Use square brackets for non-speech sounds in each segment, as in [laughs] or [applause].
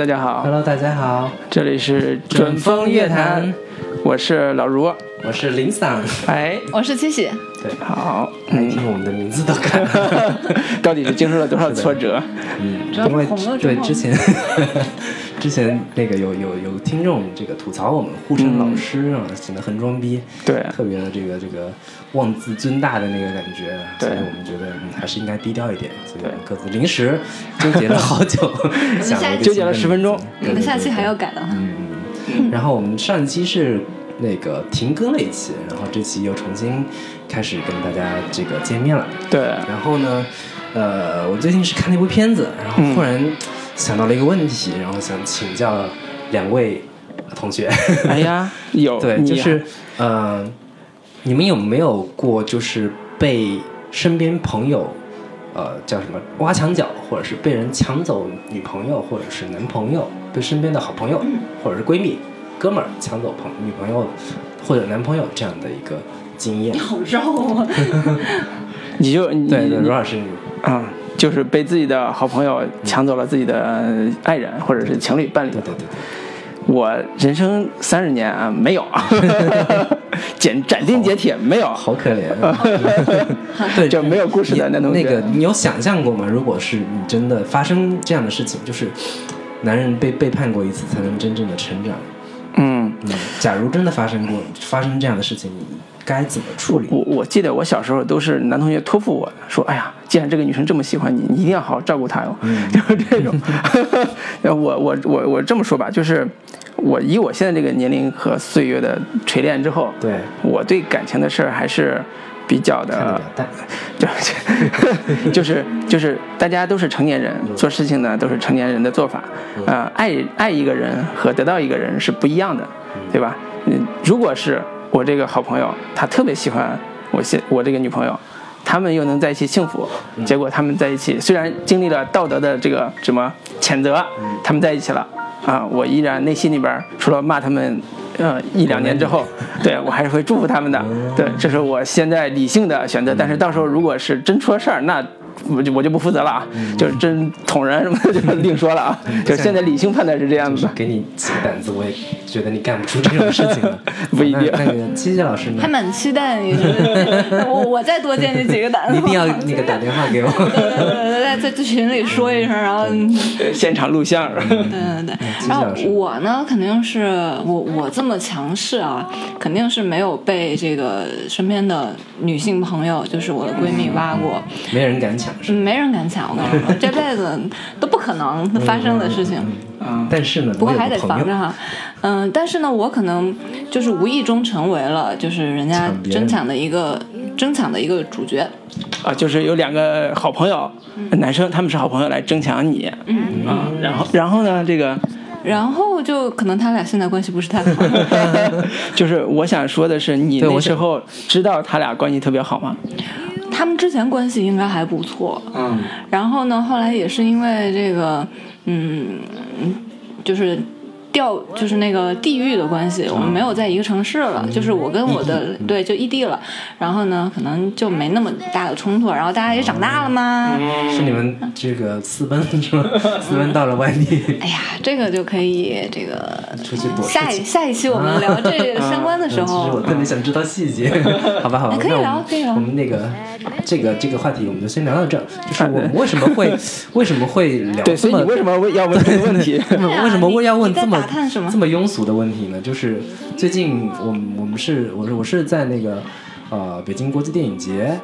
大家好。Hello，大家好，这里是准风乐坛，我是老卢。我是林桑。哎，我是七喜。对，好，嗯，听我们的名字都改了。[laughs] 到底是经受了多少挫折？嗯，因为对之前之前那个有有有听众这个吐槽我们互称老师啊，显得很装逼，对。特别的这个这个妄自尊大的那个感觉，所以我们觉得嗯还是应该低调一点，所以我们各自临时纠结了好久，[laughs] 想了纠结了10分钟。我们下期还要改的。哈。嗯，嗯。然后我们上一期是那个停更了一期，然后这期又重新开始跟大家这个见面了。对，然后呢，呃，我最近是看了一部片子，然后忽然想到了一个问题，然后想请教两位同学。哎呀，[laughs] 有对，就是呃，你们有没有过就是被身边朋友呃叫什么挖墙脚，或者是被人抢走女朋友或者是男朋友，被身边的好朋友或者是闺蜜、哥们儿抢走朋女朋友或者男朋友这样的一个经验？好绕啊！[laughs] 你就你对对，你罗老师你，啊，就是被自己的好朋友抢走了自己的爱人或者是情侣伴侣对。对对对。我人生三十年啊，没有，[laughs] 斩斩钉截铁没有。好可怜、啊，[laughs] 对，就没有故事的你那种那个，你有想象过吗？如果是你真的发生这样的事情，就是男人被背叛过一次，才能真正的成长。嗯，嗯，假如真的发生过发生这样的事情，你该怎么处理？我我记得我小时候都是男同学托付我说，哎呀，既然这个女生这么喜欢你，你一定要好好照顾她哟，[laughs] 就是这种。[laughs] 我我我我这么说吧，就是我以我现在这个年龄和岁月的锤炼之后，对，我对感情的事儿还是比较的看得比较淡。[laughs] 就就是就是大家都是成年人，做事情呢都是成年人的做法。呃，爱爱一个人和得到一个人是不一样的，对吧？嗯，如果是我这个好朋友，他特别喜欢我现我这个女朋友。他们又能在一起幸福，结果他们在一起，虽然经历了道德的这个什么谴责，他们在一起了啊，我依然内心里边除了骂他们，嗯，一两年之后，对我还是会祝福他们的。对，这是我现在理性的选择。但是到时候如果是真出了事儿，那我就我就不负责了啊，就是真捅人什么的就另说了啊。就是现在理性判断是这样子的，给你几个胆子，我也觉得你干不出这种事情来。[laughs] 不一定那那个七七老师呢还？蛮期待你，[laughs] 我我再多见你几个胆子。你一定要那个打电话给我。在在在群里说一声，然后呃现场录像。对对对，然后我呢，肯定是我我这么强势啊，肯定是没有被这个身边的女性朋友，就是我的闺蜜挖过，没人敢抢？没人敢抢，我跟你说，[laughs] 这辈子都不可能发生的事情。但是呢，不过还得防着哈，嗯，但是呢，我可能就是无意中成为了就是人家争抢的一个争抢的一个主角，啊，就是有两个好朋友，男生他们是好朋友来争抢你，嗯。啊，然后然后呢，这个 [laughs] 然后就可能他俩现在关系不是太好 [laughs] [laughs] 就是我想说的是，你那时候知道他俩关系特别好吗？他们之前关系应该还不错，嗯，然后呢，后来也是因为这个，嗯，就是。调就是那个地域的关系，我们没有在一个城市了，就是我跟我的对就异地了，然后呢，可能就没那么大的冲突，然后大家也长大了嘛，是你们这个私奔是吗？私奔到了外地，哎呀，这个就可以这个出去躲下一下一期我们聊这个 [laughs] 相关的时候其实我，特别想知道细节，[laughs] 好吧，好吧，哎可以聊可以聊我们那个 [laughs] 这个这个话题我们就先聊到这儿。就是我们为什么会为什么会聊对，所这么以你为什么会要问这个问题？为什么为什么会要问这么打探什么？这么庸俗的问题呢？就是最近我们我们是我是我是在那个呃北京国际电影节，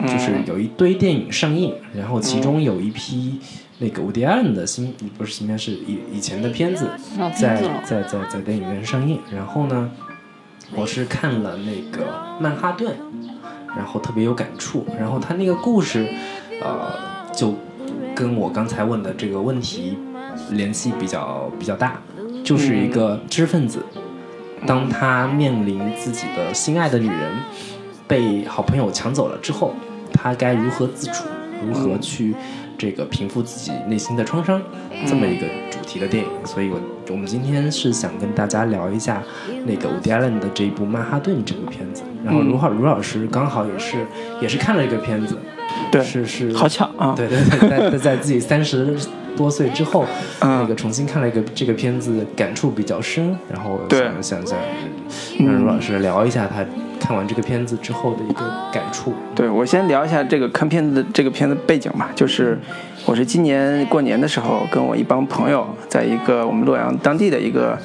就是有一堆电影上映，然后其中有一批那个伍迪·艾伦的新不是新片，是以以前的片子在在在在电影院上映，然后呢，我是看了那个《曼哈顿》，然后特别有感触，然后他那个故事，呃，就跟我刚才问的这个问题联系比较比较大，就是一个知识分子，当他面临自己的心爱的女人被好朋友抢走了之后，他该如何自处，如何去这个平复自己内心的创伤这么一个主题的电影。所以我我们今天是想跟大家聊一下那个伍迪·艾伦的这一部《曼哈顿》这部片子。然后卢浩卢老师刚好也是也是看了这个片子，对，是是，好巧啊！对对对，在在在自己三十多岁之后，那个重新看了一个这个片子，感触比较深。然后想想想让卢老师聊一下他看完这个片子之后的一个感触。对我先聊一下这个看片子的这个片子背景吧，就是我是今年过年的时候跟我一帮朋友，在一个我们洛阳当地的一个。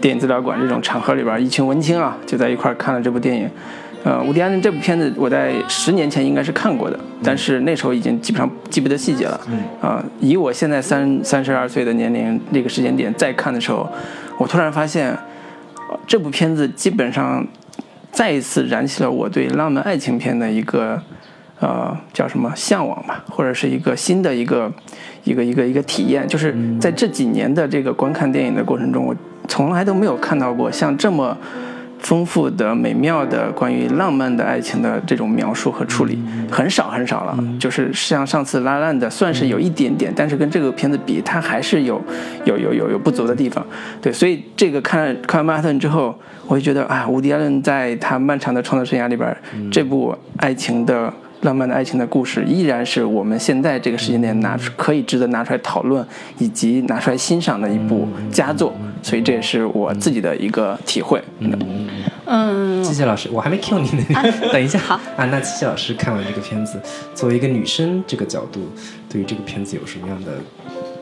电影资料馆这种场合里边，一群文青啊，就在一块看了这部电影。呃，伍迪·艾伦这部片子，我在十年前应该是看过的，但是那时候已经基本上记不得细节了。啊，以我现在三三十二岁的年龄，那个时间点再看的时候，我突然发现，这部片子基本上再一次燃起了我对浪漫爱情片的一个呃叫什么向往吧，或者是一个新的一个一个一个一个体验。就是在这几年的这个观看电影的过程中，我。从来都没有看到过像这么丰富的、美妙的关于浪漫的爱情的这种描述和处理，很少很少了。就是像上次拉烂的，算是有一点点，但是跟这个片子比，它还是有有有有有不足的地方。对，所以这个看看完曼哈顿之后，我就觉得，啊，伍迪·艾伦在他漫长的创作生涯里边，这部爱情的。浪漫的爱情的故事依然是我们现在这个时间点拿出可以值得拿出来讨论以及拿出来欣赏的一部佳作，所以这也是我自己的一个体会。嗯，七七老师，我还没 Q 你呢，[laughs] 等一下。好啊，那七七老师看完这个片子，作为一个女生这个角度，对于这个片子有什么样的？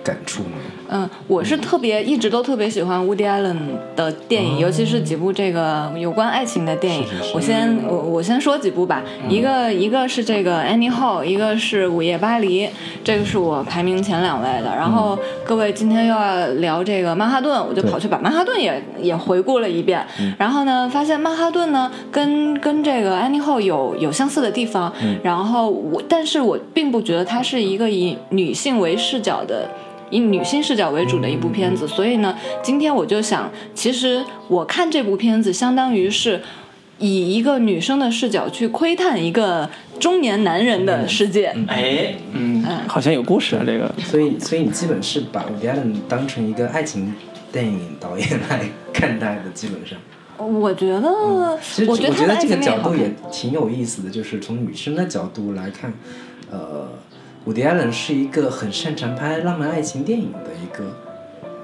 感触吗？嗯，我是特别一直都特别喜欢 Woody Allen 的电影，尤其是几部这个有关爱情的电影。我先我我先说几部吧，一个一个是这个 Annie Hall，一个是午夜巴黎，这个是我排名前两位的。然后各位今天又要聊这个曼哈顿，我就跑去把曼哈顿也也回顾了一遍。然后呢，发现曼哈顿呢跟跟这个 Annie Hall 有有相似的地方。然后我但是我并不觉得它是一个以女性为视角的。以女性视角为主的一部片子，所以呢，今天我就想，其实我看这部片子，相当于是以一个女生的视角去窥探一个中年男人的世界。哎，嗯，好像有故事啊，这个。所以，所以你基本是把伍迪·艾伦当成一个爱情电影导演来看待的，基本上。我觉得，其实我觉得这个角度也挺有意思的，就是从女生的角度来看，呃。伍迪·艾伦是一个很擅长拍浪漫爱情电影的一个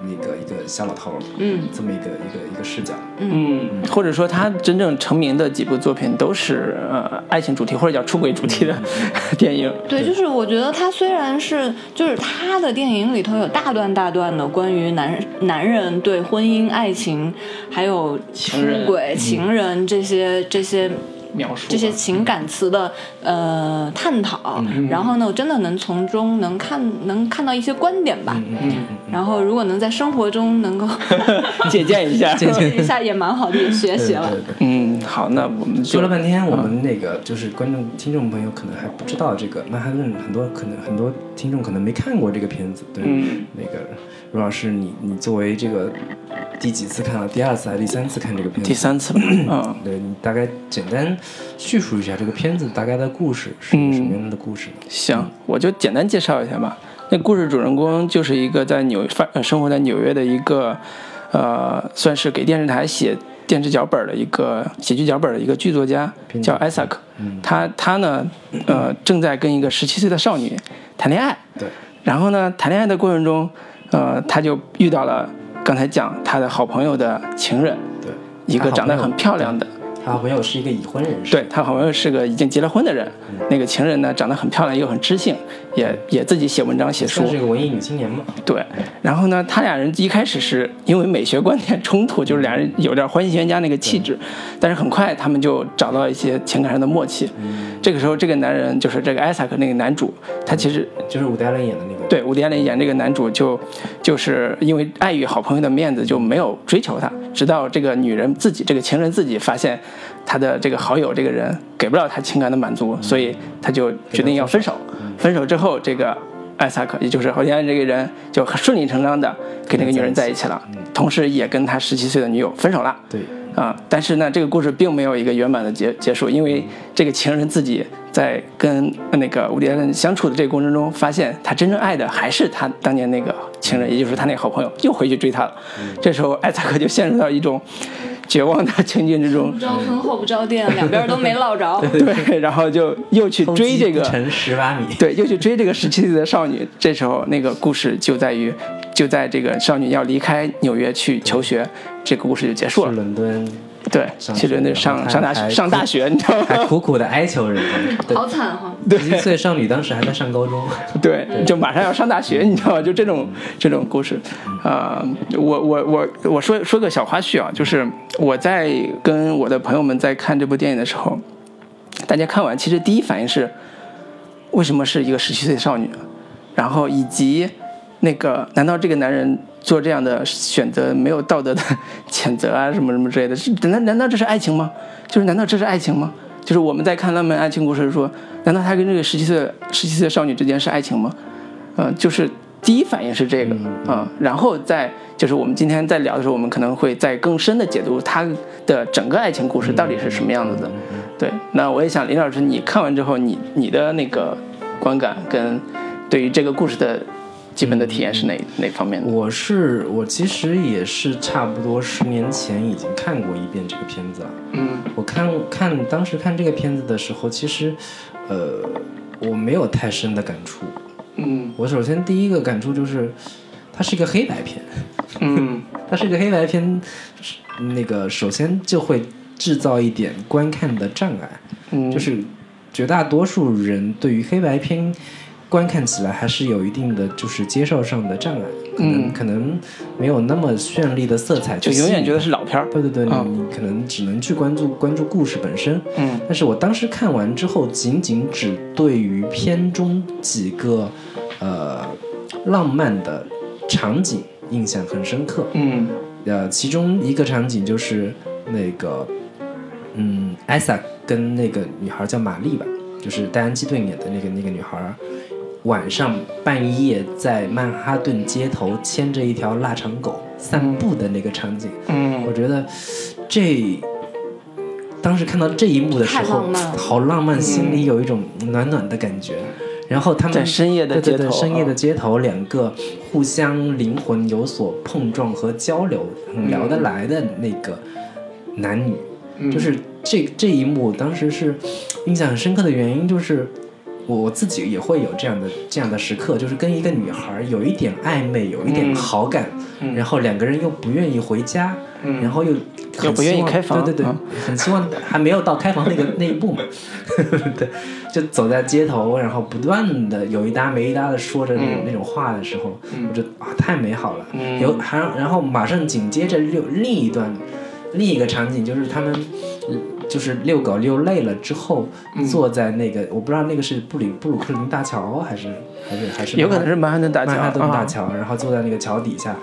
那个一个小老头儿，嗯，这么一个一个一个视角，嗯，或者说他真正成名的几部作品都是呃爱情主题或者叫出轨主题的 [laughs] 电影。对，就是我觉得他虽然是就是他的电影里头有大段大段的关于男男人对婚姻、爱情还有出轨、情人这些这些。描述这些情感词的呃探讨，然后呢，我真的能从中能看能看到一些观点吧。嗯，然后如果能在生活中能够 [laughs] 借鉴一下，[laughs] 借鉴 [laughs] 一下也蛮好的，也学习了。嗯，好，那我们说了半天，我们那个就是观众听众朋友可能还不知道这个曼哈顿，很多可能很多听众可能没看过这个片子。对，那个卢老师，你你作为这个第几次看了？第二次还是第三次看这个片子？第三次。嗯，[coughs] 对你大概简单。叙述一下这个片子大概的故事是什么样的故事呢？行，我就简单介绍一下吧。那故事主人公就是一个在纽发生活在纽约的一个，呃，算是给电视台写电视脚本的一个喜剧脚本的一个剧作家，叫艾萨克。他他呢，呃，正在跟一个十七岁的少女谈恋爱。对。然后呢，谈恋爱的过程中，呃，他就遇到了刚才讲他的好朋友的情人，对，一个长得很漂亮的。他好朋友是一个已婚人士，对他好朋友是个已经结了婚的人。那个情人呢，长得很漂亮，又很知性，也也自己写文章写书，是个文艺女青年嘛。对，然后呢，他俩人一开始是因为美学观点冲突，就是俩人有点欢喜冤家那个气质，但是很快他们就找到一些情感上的默契。这个时候，这个男人就是这个艾萨克那个男主，他其实就是伍迪·艾伦演的那个。对，伍迪·艾伦演这个男主就就是因为碍于好朋友的面子，就没有追求她，直到这个女人自己，这个情人自己发现。他的这个好友这个人给不了他情感的满足，所以他就决定要分手。分手之后，这个艾萨克，也就是侯天安这个人，就很顺理成章的跟那个女人在一起了，同时也跟他十七岁的女友分手了。对。啊，但是呢，这个故事并没有一个圆满的结结束，因为这个情人自己在跟那个伍迪·艾伦相处的这个过程中，发现他真正爱的还是他当年那个情人，也就是他那个好朋友，又回去追他了。这时候，艾萨克就陷入到一种绝望的情境之中不，着村后不着店，两边都没落着。[laughs] 对，然后就又去追这个偷鸡不成十八米。对，又去追这个十七岁的少女。这时候，那个故事就在于，就在这个少女要离开纽约去求学，这个故事就结束去了。伦敦对，上去伦敦学上上大学上大学，你知道吗还？苦苦的哀求人，家，[laughs] 好惨哈！十七岁少女当时还在上高中，[laughs] 对，就马上要上大学，你知道吗？就这种这种故事，啊、我我我我说说个小花絮啊，就是我在跟我的朋友们在看这部电影的时候，大家看完其实第一反应是，为什么是一个十七岁少女？然后以及那个，难道这个男人做这样的选择没有道德的 [laughs] 谴责啊，什么什么之类的？是难难道这是爱情吗？就是难道这是爱情吗？就是我们在看浪漫爱情故事说，难道他跟这个十七岁的十七岁的少女之间是爱情吗？嗯、就是第一反应是这个啊、然后再就是我们今天在聊的时候，我们可能会再更深的解读他的整个爱情故事到底是什么样子的。对，那我也想林老师，你看完之后，你你的那个观感跟对于这个故事的基本的体验是哪哪方面的？我是我其实也是差不多十年前已经看过一遍这个片子了。嗯我看看当时看这个片子的时候，其实，呃，我没有太深的感触。嗯我首先第一个感触就是，它是一个黑白片，嗯 [laughs] 它是一个黑白片，是那个首先就会制造一点观看的障碍，嗯，就是绝大多数人对于黑白片观看起来还是有一定的就是接受上的障碍，可能、嗯可能没有那么绚丽的色彩就永远觉得是老片儿。对对对，你可能只能去关注关注故事本身。嗯但是我当时看完之后，仅仅只对于片中几个呃浪漫的场景印象很深刻。嗯呃，其中一个场景就是那个，嗯，艾萨跟那个女孩叫玛丽吧，就是戴安基顿演的那个那个女孩，晚上半夜在曼哈顿街头牵着一条腊肠狗散步的那个场景，嗯。我觉得这当时看到这一幕的时候浪，好浪漫，心里有一种暖暖的感觉。然后他们在深夜的对对对街头深夜的啊街头，两个互相灵魂有所碰撞和交流，很聊得来的那个男女，嗯。就是这这一幕，当时是印象很深刻的原因，就是我我自己也会有这样的这样的时刻，就是跟一个女孩有一点暧昧，有一点嗯好感，嗯然后两个人又不愿意回家，嗯然后又很又不愿意开房对对对，啊很希望还没有到开房那个 [laughs] 那一步嘛，对，就走在街头，然后不断的有一搭没一搭的说着那种、嗯那种话的时候，嗯我觉得啊太美好了，嗯有还然后马上紧接着又另一段另一个场景就是他们。嗯就是遛狗遛累了之后，嗯。坐在那个我不知道那个是布里布鲁克林大桥还是还是还是有可能是曼哈顿大桥曼哈顿大啊。桥，然后坐在那个桥底下，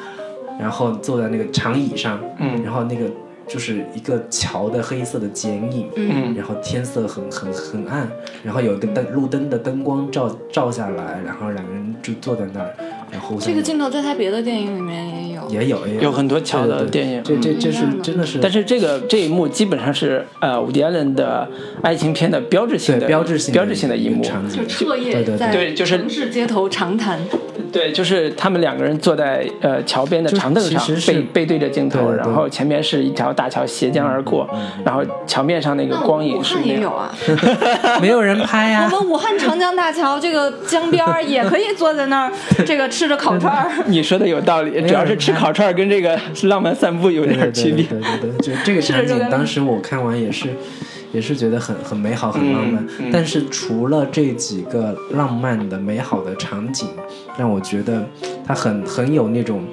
然后坐在那个长椅上，嗯。然后那个就是一个桥的黑色的剪影，嗯。然后天色很很很暗，然后有一个灯路灯的灯光照照下来，然后两个人就坐在那儿，然后这个镜头在他别的电影里面也有。也有也有。有很多桥的对对对。电影。这这这是真的是，但是这个这一幕基本上是呃伍迪·艾伦的爱情片的标志性的标志性标志性的一幕。就，彻夜对对在对。就是城市街头长谈，对，就是他们两个人坐在呃桥边的长凳上其实，背背对着镜头，然后前面是一条大桥斜江而过，然后桥面上那个光我们武汉也有啊。[laughs] 没有人拍呀、[laughs] 我们武汉长江大桥这个江边也可以坐在那儿，[laughs] 这个吃着烤串儿。你说的有道理，主要是吃烤串儿跟这个浪漫散步有点区别。对对对对，就这个场景，当时我看完也是，也是觉得很很美好，很浪漫。嗯嗯但是除了这几个浪漫的美好的场景，让我觉得它很很有那种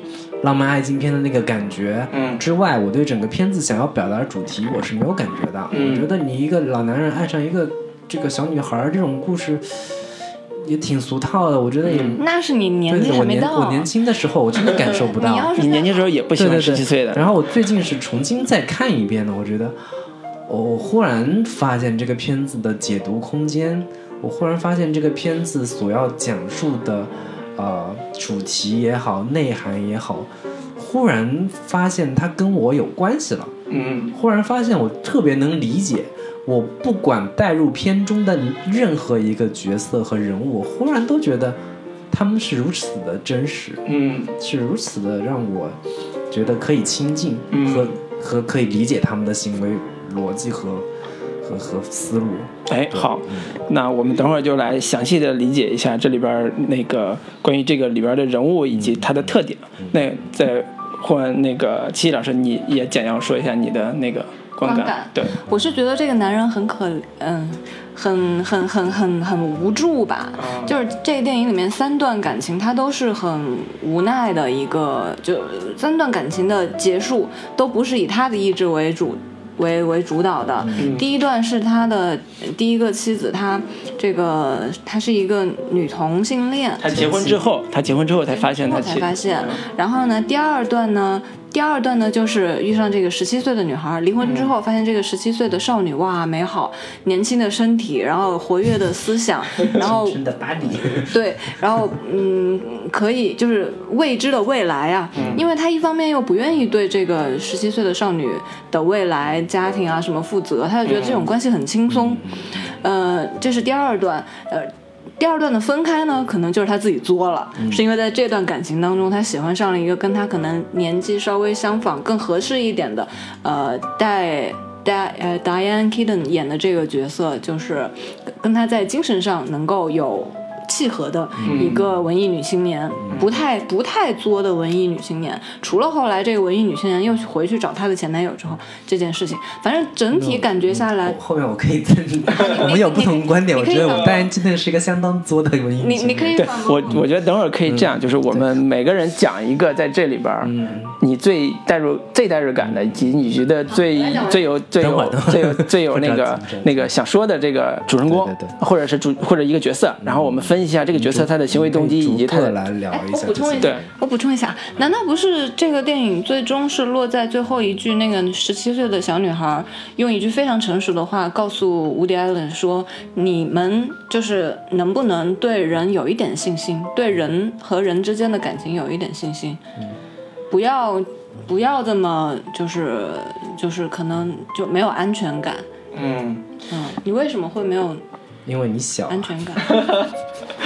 浪漫爱情片的那个感觉。嗯之外，我对整个片子想要表达的主题，我是没有感觉到。嗯我觉得你一个老男人爱上一个这个小女孩儿这种故事。也挺俗套的，我觉得也，那是你年纪对我年还没到。我年轻的时候，我真的感受不到。你你年轻时候也不喜欢十七岁的，然后我最近是重新再看一遍的，我觉得，我我忽然发现这个片子的解读空间，我忽然发现这个片子所要讲述的，呃，主题也好，内涵也好，忽然发现它跟我有关系了。嗯。忽然发现我特别能理解，我不管带入片中的任何一个角色和人物，我忽然都觉得他们是如此的真实，嗯。是如此的让我觉得可以亲近嗯。和、和可以理解他们的行为逻辑和和和思路。哎，好，那我们等会儿就来详细的理解一下这里边儿那个关于这个里边儿的人物以及它的特点。那再换那个七七老师，你也简要说一下你的那个观观感对，我是觉得这个男人很可，嗯，很很很很很无助吧。就是这个电影里面三段感情，他都是很无奈的一个，就三段感情的结束都不是以他的意志为主。为为主导的，第一段是他的第一个妻子，他这个她是一个女同性恋，他结婚之后，他结婚之后才发现他后才发现。然后呢，第二段呢，第二段呢就是遇上这个十七岁的女孩，离婚之后发现这个十七岁的少女哇，美好年轻的身体，然后活跃的思想，[laughs] 然后的巴黎，[laughs] 对，然后嗯，可以就是未知的未来啊，因为他一方面又不愿意对这个十七岁的少女的未来、家庭啊什么负责，他就觉得这种关系很轻松。呃，这是第二段，呃。第二段的分开呢，可能就是他自己作了，是因为在这段感情当中，他喜欢上了一个跟他可能年纪稍微相仿、更合适一点的，呃，戴戴呃 Diane Keaton 演的这个角色，就是跟他在精神上能够有契合的一个文艺女青年，不太不太作的文艺女青年。除了后来这个文艺女青年又回去找她的前男友之后，这件事情，反正整体感觉下来，后面我可以再，[laughs] 我们有不同观点。我觉得我当然真的是一个相当作的文艺女你青年。你你可以我，我觉得等会儿可以这样，就是我们每个人讲一个在这里边儿，你最带入、最带入感的，以及你觉得最最有、最有最有、最有那个 [laughs] 那个想说的这个主人公对对对，或者是主或者一个角色，然后我们分析一下这个角色他的行为动机以及他的来聊哎一下。我补充一下，我补充一下，难道不是这个电影最终是落在最后一句，那个十七岁的小女孩用一句非常成熟的话告诉伍迪·艾伦说：“你们就是能不能对人有一点信心，对人和人之间的感情有一点信心，不要不要这么就是就是可能就没有安全感。嗯，嗯，你为什么会没有因为你小，安全感？[laughs]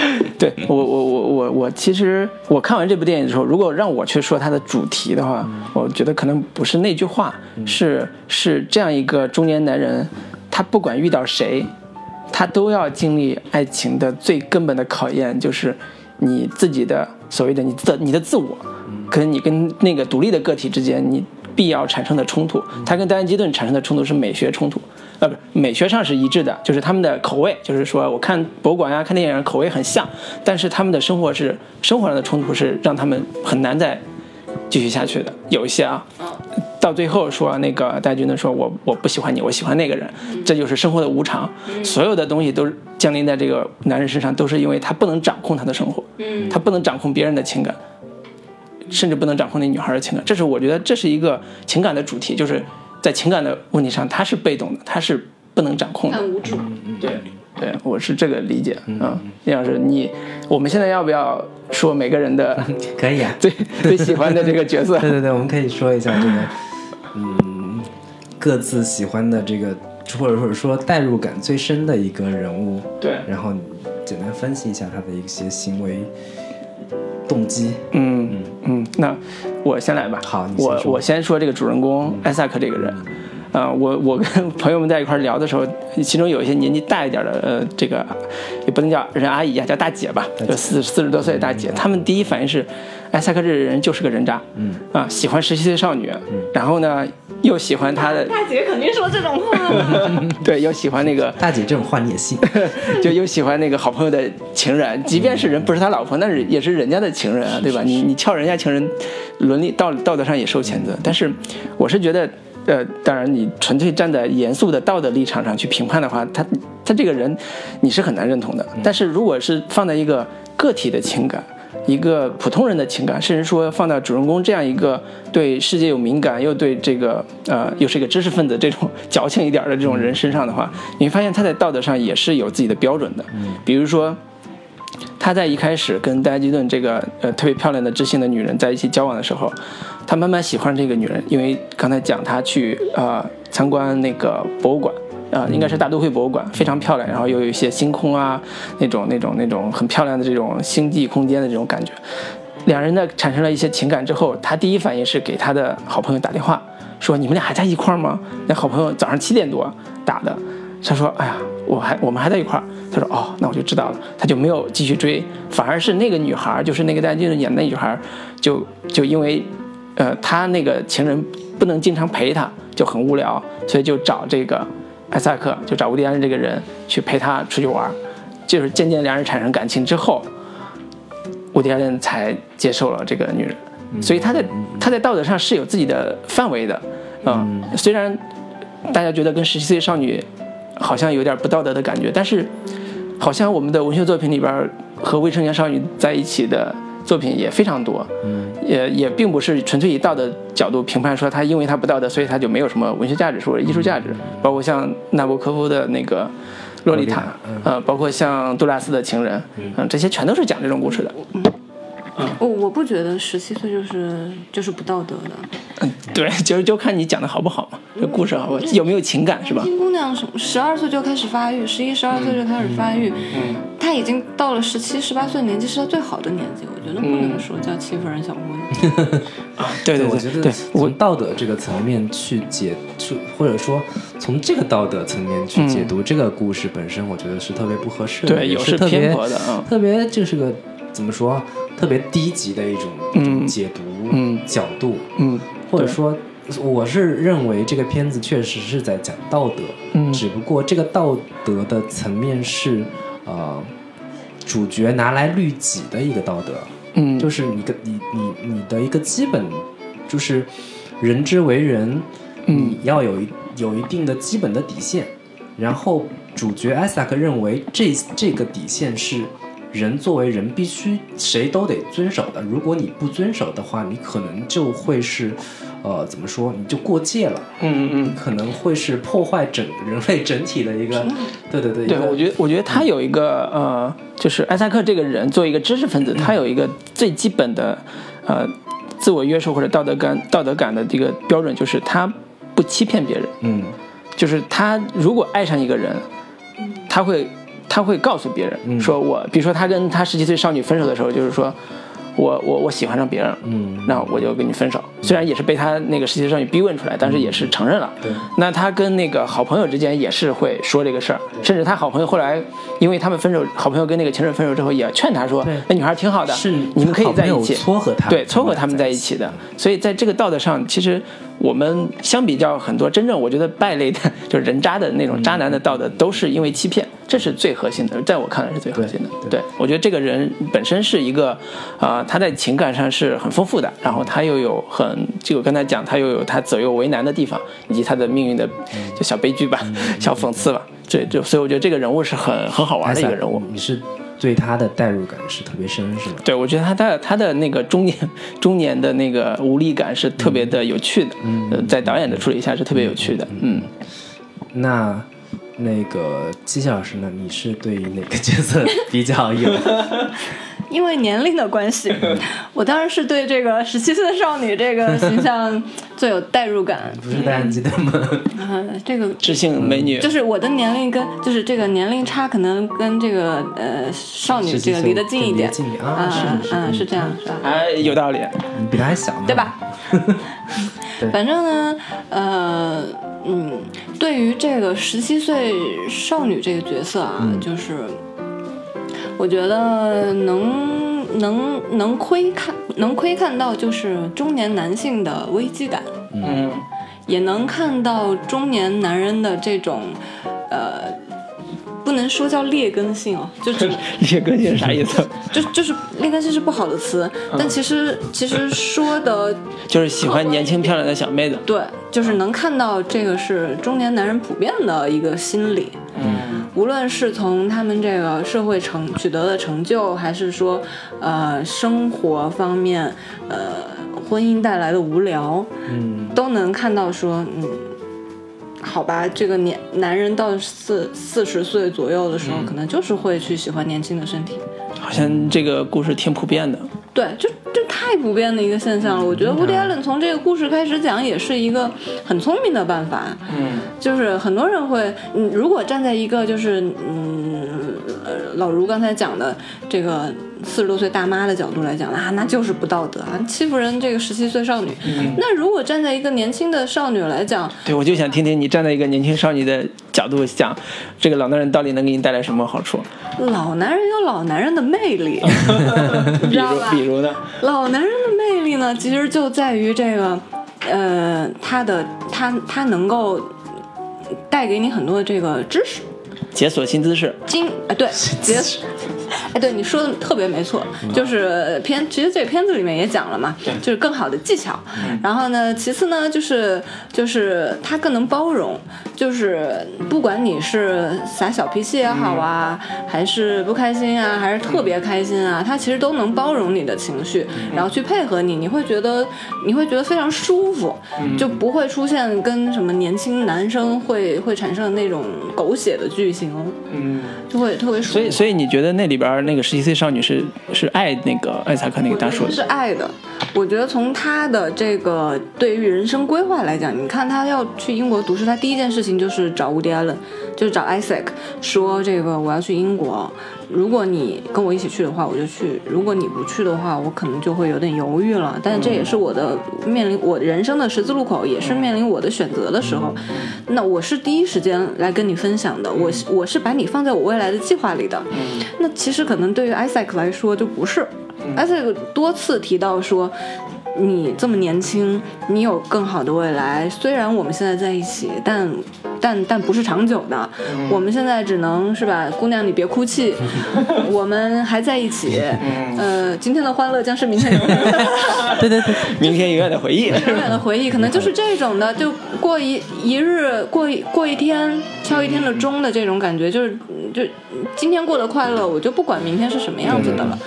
[laughs] 对我我我我我其实我看完这部电影的时候，如果让我去说它的主题的话，我觉得可能不是那句话，是是这样一个中年男人，他不管遇到谁，他都要经历爱情的最根本的考验，就是你自己的所谓的你的你的自我，跟你跟那个独立的个体之间，你必要产生的冲突。他跟戴安基顿产生的冲突是美学冲突，呃，不是美学上是一致的，就是他们的口味，就是说我看博物馆啊、看电影口味很像，但是他们的生活是生活上的冲突是让他们很难再继续下去的。有一些啊，到最后说那个戴军的说我我不喜欢你，我喜欢那个人，这就是生活的无常，所有的东西都是降临在这个男人身上，都是因为他不能掌控他的生活，嗯他不能掌控别人的情感。甚至不能掌控那女孩的情感，这是我觉得这是一个情感的主题，就是在情感的问题上，他是被动的，他是不能掌控的。很无助。对，对，我是这个理解啊。叶老师，你我们现在要不要说每个人的 [laughs] 可以啊。最最喜欢的这个角色？[laughs] 对对对，我们可以说一下这个，嗯，各自喜欢的这个，或者或者说代入感最深的一个人物，对，然后简单分析一下他的一些行为动机。嗯嗯，那我先来吧。好你先我我先说这个主人公艾萨克这个人。啊、我我跟 [laughs] 朋友们在一块聊的时候，其中有一些年纪大一点的，呃，这个也不能叫人阿姨啊，叫大姐吧，就四四十多岁的大姐，他们第一反应是，艾萨克这个人就是个人渣，嗯。啊，喜欢十七岁少女，然后呢又喜欢他的，大姐肯定说这种话。[laughs] 对，又喜欢那个 [laughs] 大姐这种话你也信？[laughs] 就又喜欢那个好朋友的情人，即便是人不是他老婆，那是也是人家的情人啊，对吧？你你撬人家情人，伦理道道德上也受谴责。但是我是觉得，呃，当然你纯粹站在严肃的道德立场上去评判的话，他他这个人你是很难认同的。但是如果是放在一个个体的情感。一个普通人的情感，甚至说放到主人公这样一个对世界有敏感，又对这个呃又是一个知识分子这种矫情一点的这种人身上的话，你会发现他在道德上也是有自己的标准的。比如说，他在一开始跟戴安基顿这个呃特别漂亮的知性的女人在一起交往的时候，他慢慢喜欢这个女人，因为刚才讲他去呃参观那个博物馆。啊、应该是大都会博物馆，非常漂亮，然后又有一些星空啊，那种那种那种很漂亮的这种星际空间的这种感觉。两人呢产生了一些情感之后，他第一反应是给他的好朋友打电话，说你们俩还在一块吗？那好朋友早上七点多打的，他说哎呀，我还我们还在一块。他说哦，那我就知道了，他就没有继续追，反而是那个女孩，就是那个戴金演的女孩，就就因为，呃，他那个情人不能经常陪她，就很无聊，所以就找这个艾萨克，就找乌迪安这个人去陪他出去玩儿，就是渐渐两人产生感情之后，伍迪·艾伦才接受了这个女人，所以他在他在道德上是有自己的范围的，嗯，虽然大家觉得跟十七岁少女好像有点不道德的感觉，但是好像我们的文学作品里边和未成年少女在一起的作品也非常多，嗯，也也并不是纯粹以道德角度评判说他因为他不道德，所以他就没有什么文学价值或者艺术价值，包括像纳博科夫的那个。洛丽塔，呃，包括像杜拉斯的情人，嗯，这些全都是讲这种故事的。我我不觉得十七岁就是就是不道德的。嗯，对，就是就看你讲的好不好嘛，这故事有没有情感是吧？金姑娘什十二岁就开始发育，十一、十二岁就开始发育，嗯。她已经到了十七、十八岁年纪是她最好的年纪，我觉得不能说叫欺负人小姑娘。[laughs] 对对我觉得，我从道德这个层面去解出，或者说从这个道德层面去解读这个故事本身，我觉得是特别不合适的，对有是也是特别偏颇的嗯。特别就是个怎么说，特别低级的一种一种嗯。解读嗯。角度，嗯或者说。我是认为这个片子确实是在讲道德，嗯。只不过这个道德的层面是，呃，主角拿来律己的一个道德，嗯，就是你个你你你的一个基本，就是人之为人，嗯。你要有一有一定的基本的底线。然后主角艾萨克认为这这个底线是人作为人必须谁都得遵守的。如果你不遵守的话，你可能就会是，呃，怎么说？你就过界了，嗯嗯可能会是破坏整人类整体的一个，对对对，嗯，对，我觉得我觉得他有一个呃，就是艾萨克这个人作为一个知识分子，他有一个最基本的呃自我约束或者道德感道德感的这个标准，就是他不欺骗别人。嗯就是他如果爱上一个人，他会他会告诉别人、嗯说我，比如说他跟他十七岁少女分手的时候，就是说我我我喜欢上别人了，嗯那我就跟你分手。虽然也是被他那个十七岁少女逼问出来，但是也是承认了。对那他跟那个好朋友之间也是会说这个事儿，甚至他好朋友后来因为他们分手，好朋友跟那个情人分手之后，也劝他说，那女孩挺好的，是你们可以在一起。撮合他，对，撮合他们在一起的。所以在这个道德上，其实我们相比较很多真正我觉得败类的，就是人渣的那种渣男的道德，都是因为欺骗，这是最核心的，在我看来是最核心的。对对我觉得这个人本身是一个，啊，他在情感上是很丰富的，然后他又有很，就我刚才讲，他又有他左右为难的地方，以及他的命运的就小悲剧吧，小讽刺吧。这就所以我觉得这个人物是很很好玩的一个人物。你是对他的代入感是特别深，是吗？对，我觉得他的他的那个中年 [laughs] 中年的那个无力感是特别的有趣的，呃，在导演的处理下是特别有趣的，嗯，那那个季夏老师呢？你是对于哪个角色比较有？[laughs] 因为年龄的关系，我当然是对这个十七岁的少女这个形象最有代入感。不是大家记得吗？嗯、这个知性美女，就是我的年龄跟就是这个年龄差可能跟这个呃少女这个离得近一点近一点啊啊是是嗯是是这样是吧？哎，有道理，你比他还小呢，对吧？[laughs] 对反正呢，呃，嗯，对于这个十七岁少女这个角色啊，嗯就是我觉得能能能窥看能窥看到就是中年男性的危机感，嗯也能看到中年男人的这种呃。不能说叫劣根性哦，[laughs] 就是劣根性是啥意思？就就是劣根性是不好的词，但其实其实说的 [laughs] 就是喜欢年轻漂亮的小妹子，对，就是能看到这个是中年男人普遍的一个心理，嗯。无论是从他们这个社会成取得的成就，还是说呃生活方面，呃婚姻带来的无聊，嗯。都能看到说，嗯，好吧，这个年男人到四四十岁左右的时候，可能就是会去喜欢年轻的身体。好像这个故事挺普遍的，对，就就太太普遍的一个现象了。我觉得 Woody Allen 从这个故事开始讲，也是一个很聪明的办法。嗯，就是很多人会，嗯，如果站在一个就是嗯，呃，老如刚才讲的这个四十多岁大妈的角度来讲啊，那就是不道德啊，欺负人这个十七岁少女。那如果站在一个年轻的少女来讲，对，我就想听听你站在一个年轻少女的角度想，这个老男人到底能给你带来什么好处？老男人有老男人的魅力，[laughs] 你比如知道吧？比如呢？老男人的魅力呢，其实就在于这个，呃，他的他他能够带给你很多的这个知识。解锁新姿势。经啊，对，解，[laughs] 哎，对，你说的特别没错，就是片，其实这个片子里面也讲了嘛，就是更好的技巧。然后呢，其次呢，就是就是他更能包容，就是不管你是撒小脾气也好啊，还是不开心啊，还是特别开心啊，他其实都能包容你的情绪，然后去配合你，你会觉得你会觉得非常舒服，就不会出现跟什么年轻男生会会产生那种狗血的剧情，嗯，就会特别舒服。所以所以你觉得那里边那个十七岁少女是是爱那个艾萨克那个大叔的？是爱的。我觉得从他的这个对于人生规划来讲，你看他要去英国读书，他第一件事情就是找乌迪尔就是找 Isaac，说这个我要去英国，如果你跟我一起去的话，我就去；如果你不去的话，我可能就会有点犹豫了。但是这也是我的面临我人生的十字路口，也是面临我的选择的时候。那我是第一时间来跟你分享的，我我是把你放在我未来的计划里的。那其实可能对于 Isaac 来说就不是。Isaac 多次提到说，你这么年轻，你有更好的未来。虽然我们现在在一起，但但但不是长久的。我们现在只能是吧，姑娘你别哭泣，[laughs] 我们还在一起。呃，今天的欢乐将是明天永远 [laughs] [laughs] 对对对，明天永远的回忆。永远的回忆，可能就是这种的，就过一一日过一过一天，敲一天的钟的这种感觉，就是就今天过得快乐，我就不管明天是什么样子的了。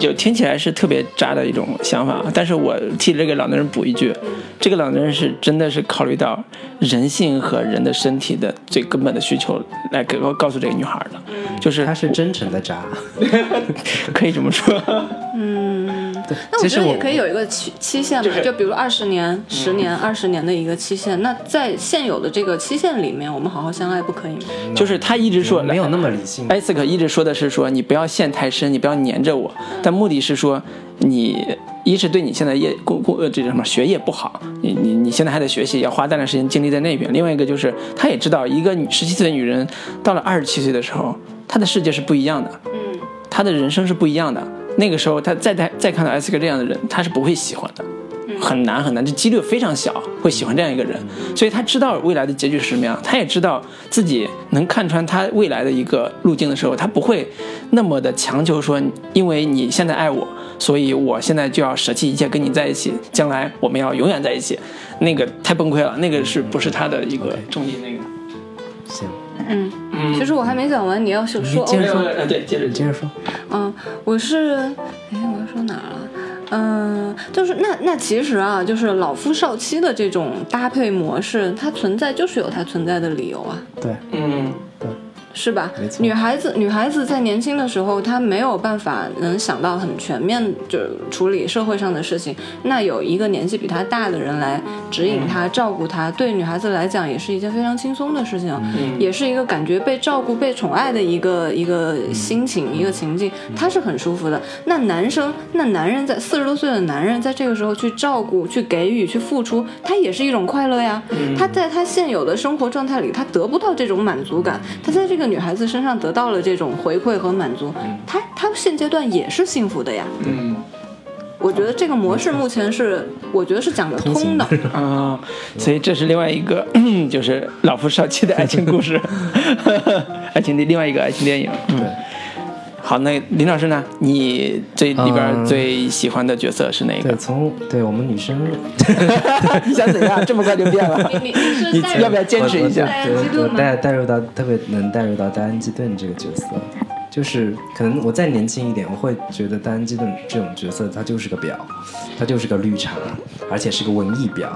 就听起来是特别渣的一种想法，但是我替这个老男人补一句，这个老男人是真的是考虑到人性和人的身体的最根本的需求来给告告诉这个女孩的，就是他是真诚的渣。[laughs] 可以这么说。那我觉得我也可以有一个期期限嘛，就是就比如二十年、十年、二十年的一个期限。那在现有的这个期限里面，我们好好相爱不可以吗？就是他一直说没有那么理性。艾斯克一直说的是说你不要陷太深，你不要粘着我，但目的是说你一是对你现在业工工呃这叫什么学业不好，你你你现在还得学习，要花大量时间精力在那边。另外一个就是他也知道一个女十七岁的女人到了二十七岁的时候，她的世界是不一样的，嗯，她的人生是不一样的。那个时候，他再再再看到艾斯克这样的人，他是不会喜欢的。很难很难，这几率非常小，会喜欢这样一个人，所以他知道未来的结局是什么样，他也知道自己能看穿他未来的一个路径的时候，他不会那么的强求说，因为你现在爱我，所以我现在就要舍弃一切跟你在一起，将来我们要永远在一起，那个太崩溃了，那个是不是他的一个重点那个？行，嗯，其实我还没讲完，你要是说接着说。呃对，接着接着说。嗯，我是，哎，我要说哪儿了？嗯，就是那那其实啊，就是老夫少妻的这种搭配模式，它存在就是有它存在的理由啊。对，嗯，是吧没？错女孩子，女孩子在年轻的时候，她没有办法能想到很全面，就是处理社会上的事情。那有一个年纪比她大的人来指引她、照顾她，对女孩子来讲也是一件非常轻松的事情，也是一个感觉被照顾、被宠爱的一个一个心情、一个情境，她是很舒服的。那男生，那男人在四十多岁的男人在这个时候去照顾、去给予、去付出，他也是一种快乐呀。他在他现有的生活状态里，他得不到这种满足感，他在这个女孩子身上得到了这种回馈和满足，她她现阶段也是幸福的呀。嗯。我觉得这个模式目前是，我觉得是讲得通的。[laughs] 啊，所以这是另外一个就是老夫少妻的爱情故事，[laughs] 爱情的另外一个爱情电影。嗯。对，好，那林老师呢？你这里边嗯最喜欢的角色是哪个对，个？从对我们女生，[laughs] 你想怎样？这么快就变了？你你你是要不要坚持一下？戴安基我我带带入到特别能带入到戴安基顿这个角色，就是可能我再年轻一点，我会觉得戴安基顿这种角色他就是个婊，他就是个绿茶，而且是个文艺婊，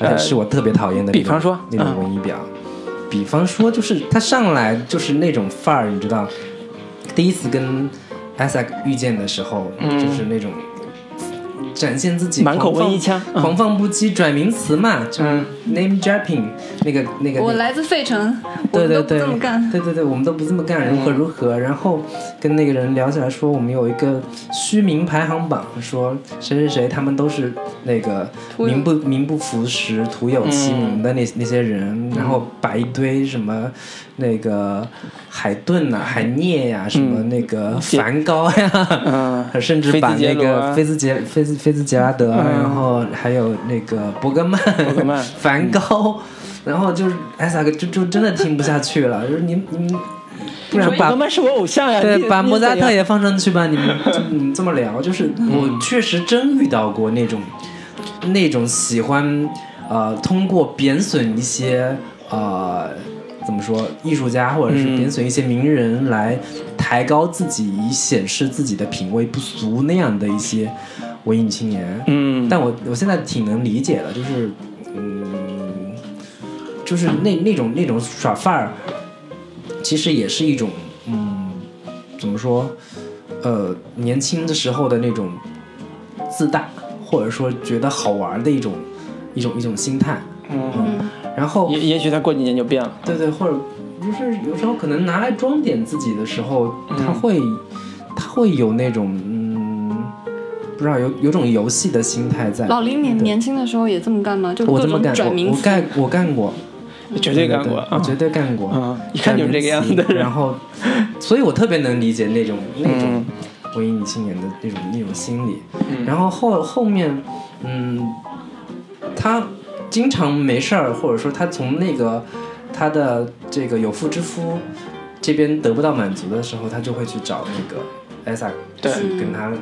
而且是我特别讨厌的。比方说那种嗯文艺婊，比方说就是他上来就是那种范儿，你知道，第一次跟 Isaac 遇见的时候，嗯。就是那种展现自己，满口狂放文艺腔嗯。狂放不羁，转名词嘛，就是 name dropping 那个那个。我来自费城，对对对，这么干。对对对，我们都不这么干，如何如何？然后跟那个人聊起来说，我们有一个虚名排行榜，说谁谁谁他们都是那个名不名不符实、徒有其名的那、那些人，然后摆一堆什么那个海顿呐、海涅呀、什么那个梵高呀，嗯，[laughs] 甚至把那个菲兹杰菲兹菲兹杰拉德，然后还有那个伯格曼、伯 [laughs] 高，然后就是艾萨克就就真的听不下去了，[laughs] 就是你你们不然把伯格曼是我偶像呀，对把莫扎特也放上去吧，你们就你们这么聊，[laughs] 就是我确实真遇到过那种那种喜欢呃通过贬损一些呃。怎么说？艺术家或者是嗯贬损一些名人来抬高自己，以显示自己的品味不俗那样的一些文艺青年。嗯，但我我现在挺能理解的，就是嗯，就是那那种那种耍范儿，其实也是一种嗯，怎么说？呃，年轻的时候的那种自大，或者说觉得好玩的一种一种一种心态。嗯，然后也也许他过几年就变了，对对，或者就是有时候可能拿来装点自己的时候，他会他会有那种嗯，不知道有有种游戏的心态在。老林年年轻的时候也这么干吗？就各种我这么干，我干我干过，绝对干过绝对干过。嗯，一看就是这个样子然后，[laughs] 所以我特别能理解那种那种嗯文艺女青年的那种那种心理。嗯然后后后面，嗯，他经常没事儿，或者说他从那个他的这个有妇之夫这边得不到满足的时候，他就会去找那个艾萨对去跟他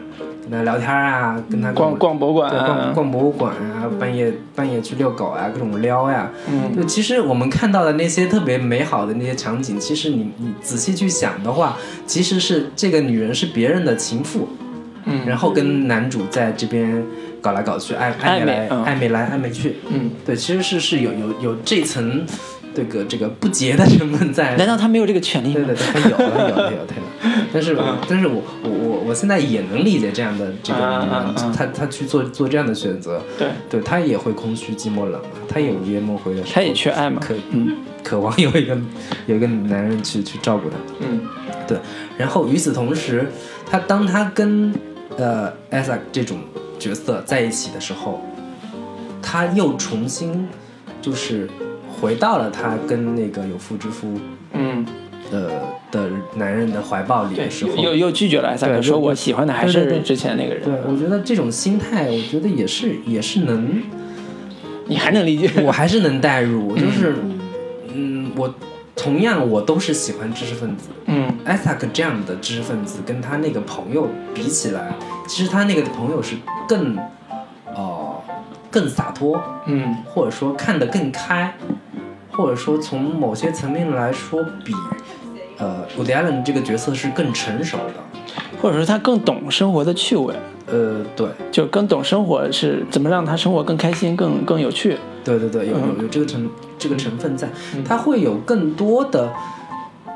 跟他聊天啊，跟他逛逛博物馆啊，逛博物馆啊，半夜半夜去遛狗啊，各种撩呀、嗯。就其实我们看到的那些特别美好的那些场景，其实你你仔细去想的话，其实是这个女人是别人的情妇，嗯。然后跟男主在这边搞来搞去，暧暧昧来暧昧来暧昧去，嗯，对，其实是是有有有这层这个这个不洁的成分在。难道他没有这个权利吗？对对对，他有了有了有了有了，但是但是我我我我现在也能理解这样的这个啊女人，啊啊她她去做做这样的选择，对，对他也会空虚寂寞冷嘛，她也无怨梦回的时候，他也缺爱嘛，渴 [laughs] 嗯渴望有一个有一个男人去去照顾他。嗯对，然后与此同时，他当他跟呃艾萨这种角色在一起的时候，他又重新就是回到了他跟那个有妇之夫嗯，的的男人的怀抱里的时，候，又又拒绝了艾萨克，说我喜欢的还是之前那个人，对我觉得这种心态，我觉得也是也是能，你还能理解？我还是能代入，就是嗯，我同样我都是喜欢知识分子，嗯。艾萨克这样的知识分子跟他那个朋友比起来，其实他那个朋友是更，呃，更洒脱，嗯。或者说看得更开，或者说从某些层面来说，比呃 Woody Allen 这个角色是更成熟的。或者说他更懂生活的趣味，呃，对，就更懂生活是怎么让他生活更开心、更更有趣。对对对，有嗯。有有这个成这个成分在，他会有更多的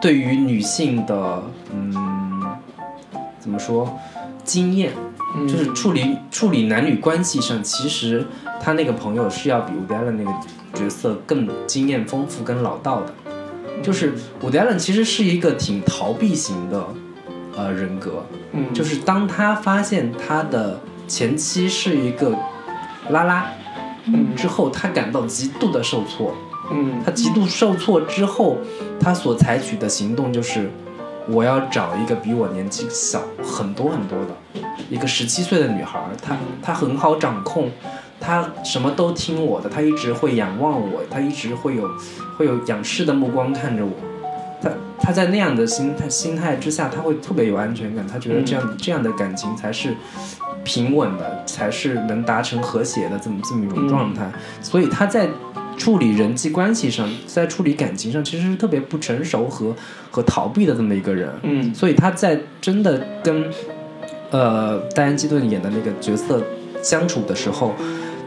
对于女性的嗯怎么说经验，嗯。就是处理处理男女关系上，其实他那个朋友是要比伍迪艾伦那个角色更经验丰富、跟老道的。就是伍迪艾伦其实是一个挺逃避型的呃人格，嗯，就是当他发现他的前妻是一个拉拉嗯之后，他感到极度的受挫。嗯他极度受挫之后，他所采取的行动就是，我要找一个比我年纪小很多很多的一个十七岁的女孩儿，她她很好掌控，她什么都听我的，他一直会仰望我，他一直会有会有仰视的目光看着我。他他在那样的心态心态之下，他会特别有安全感，他觉得这样、这样的感情才是平稳的，才是能达成和谐的这么这么一种状态。所以他在处理人际关系上，在处理感情上，其实是特别不成熟和和逃避的这么一个人。嗯所以他在真的跟呃戴安基顿演的那个角色相处的时候，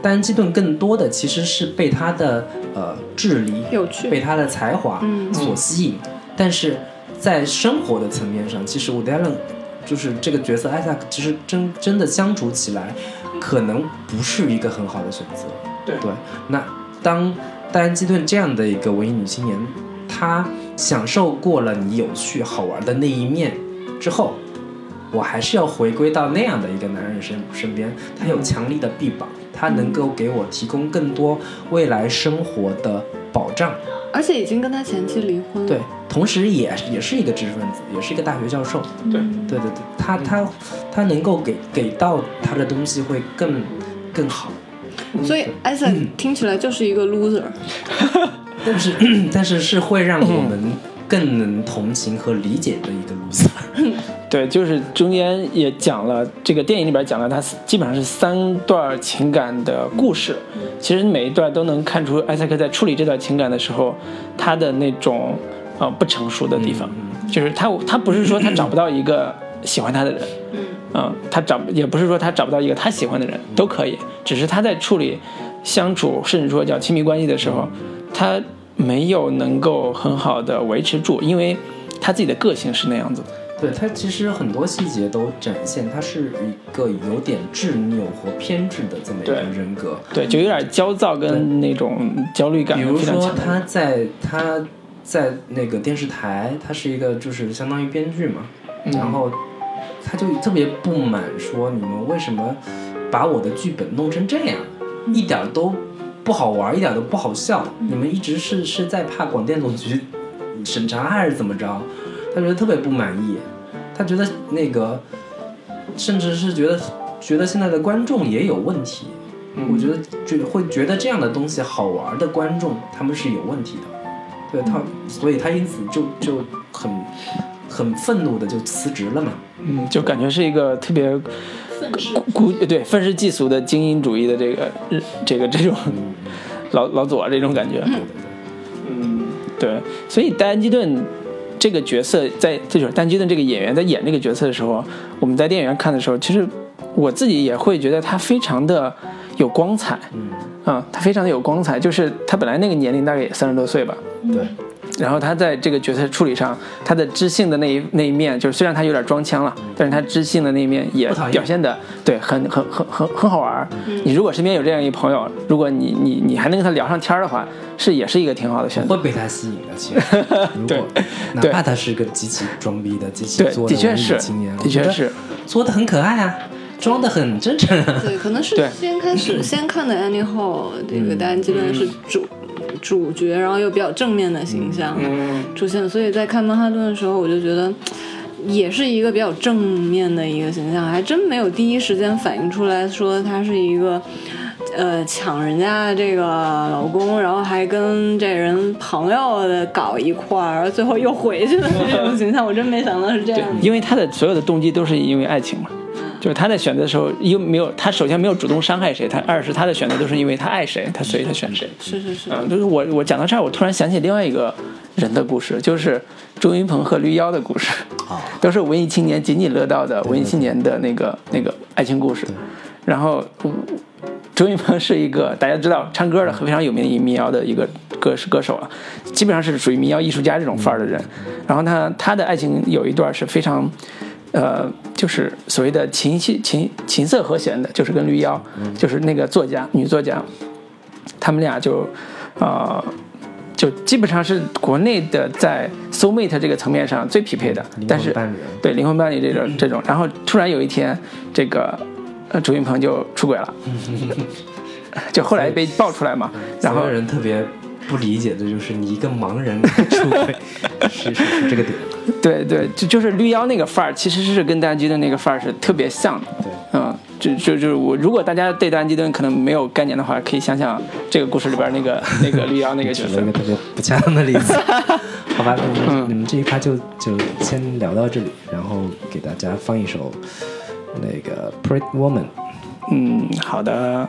戴安基顿更多的其实是被他的呃智力、有趣被他的才华嗯所吸引，但是在生活的层面上，其实伍迪·艾伦就是这个角色艾萨克，其实真真的相处起来，可能不是一个很好的选择。对对，那当戴安·基顿这样的一个文艺女青年，她享受过了你有趣好玩的那一面之后，我还是要回归到那样的一个男人身身边。他有强力的臂膀，他能够给我提供更多未来生活的保障。而且已经跟他前妻离婚了。对，同时也也是一个知识分子，也是一个大学教授。对对对对，他他他能够给给到他的东西会更更好。所以艾森听起来就是一个 loser。但是但是是会让我们更能同情和理解的一个 loser。[laughs] 对，就是中间也讲了，这个电影里边讲了，它基本上是三段情感的故事。其实每一段都能看出艾塞克在处理这段情感的时候，他的那种呃不成熟的地方，就是他他不是说他找不到一个喜欢他的人，嗯、他找也不是说他找不到一个他喜欢的人，都可以，只是他在处理相处甚至说叫亲密关系的时候，他没有能够很好的维持住，因为他自己的个性是那样子的。对他其实很多细节都展现他是一个有点执拗和偏执的这么一个人格。对，就有点焦躁跟那种焦虑感比如说。他在他在那个电视台，他是一个就是相当于编剧嘛，嗯然后他就特别不满，说你们为什么把我的剧本弄成这样，一点儿都不好玩，一点儿都不好笑，你们一直是是在怕广电总局审查还是怎么着？他觉得特别不满意，他觉得那个甚至是觉得觉得现在的观众也有问题。我觉得觉会觉得这样的东西好玩的观众，他们是有问题的，对他，所以他因此就就很很愤怒的就辞职了嘛。嗯，就感觉是一个特别孤对愤世嫉俗的精英主义的这个这个这种老老左这种感觉。嗯，对，所以戴安基顿这个角色在，这就是戴安基顿这个演员在演这个角色的时候，我们在电影院看的时候，其实我自己也会觉得他非常的有光彩。嗯，啊、他非常的有光彩，就是他本来那个年龄大概也三十多岁吧，对，然后他在这个角色处理上，他的知性的那一那一面，就是虽然他有点装腔了，但是他知性的那一面也表现的对，很很很很很好玩儿。你如果身边有这样一朋友，如果你你你还能跟他聊上天儿的话，是也是一个挺好的选择。会被他吸引的。其实，[laughs] 如对。果哪怕他是个极其装逼的、极其对，作文艺的确是青年，，的确是，作的很可爱啊，装的很真诚啊。对，可能是先开始先看的 Annie Hall，这个戴安基顿是主主角，然后又比较正面的形象出现，所以在看曼哈顿的时候，我就觉得。也是一个比较正面的一个形象，还真没有第一时间反映出来说他是一个，呃，抢人家的这个老公，然后还跟这人朋友的搞一块儿，然后最后又回去的这种形象，我真没想到是这样，因为他的所有的动机都是因为爱情嘛。就是他在选择的时候，又没有他首先没有主动伤害谁，他二是他的选择都是因为他爱谁，他所以他选谁。是是是，嗯，就是我我讲到这儿，我突然想起另外一个人的故事，就是周云鹏和绿妖的故事，都是文艺青年津津乐道的文艺青年的那个那个爱情故事。然后，嗯周云鹏是一个大家知道唱歌的非常有名的一民谣的一个歌歌手了，基本上是属于民谣艺术家这种范儿的人。然后他他的爱情有一段是非常。呃，就是所谓的琴系琴琴瑟和弦的，就是跟绿妖，就是那个作家女作家，他们俩就，呃，就基本上是国内的在 soul mate 这个层面上最匹配的，灵魂但是伴侣对灵魂伴侣这种这种，然后突然有一天，这个呃周云鹏就出轨了，[laughs] 就后来被爆出来嘛，然后人特别不理解的就是你一个盲人 [laughs] 出轨，是是是这个点。[laughs] 对对，就就是绿妖那个范儿，其实是跟戴安基顿那个范儿是特别像的。对，嗯，就就就是我，如果大家对戴安基顿可能没有概念的话，可以想想这个故事里边那个那个绿妖那个角色一。[laughs] 个特别不恰当的例子。[laughs] 好吧，那你们这一趴就就先聊到这里，然后给大家放一首那个《Pretty Woman》。嗯，好的。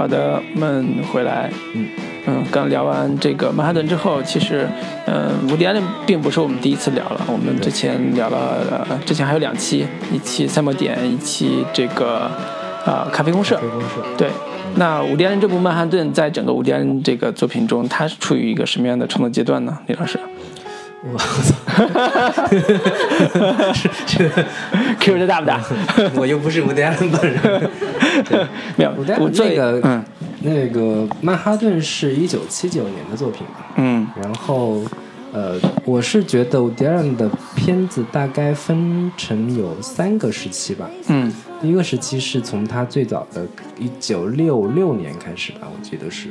好的，我们回来。嗯嗯，刚聊完这个曼哈顿之后，其实，嗯，伍迪·艾伦并不是我们第一次聊了，我们之前聊了，呃，之前还有两期，一期赛末点，一期这个，呃，咖啡公社咖啡。公社。对，那伍迪·艾伦这部《曼哈顿》在整个伍迪·艾伦这个作品中，它是处于一个什么样的创作阶段呢？李老师 [laughs] 我操！是 [laughs] 是，，Q 的大不大？[laughs] 我又不是伍迪·艾伦本人。[laughs] 没有，伍迪·艾伦我最那个嗯那个曼哈顿是一九七九年的作品嘛，嗯然后呃，我是觉得伍迪·艾伦的片子大概分成有三个时期吧。嗯第一个时期是从他最早的一九六六年开始吧，我记得是，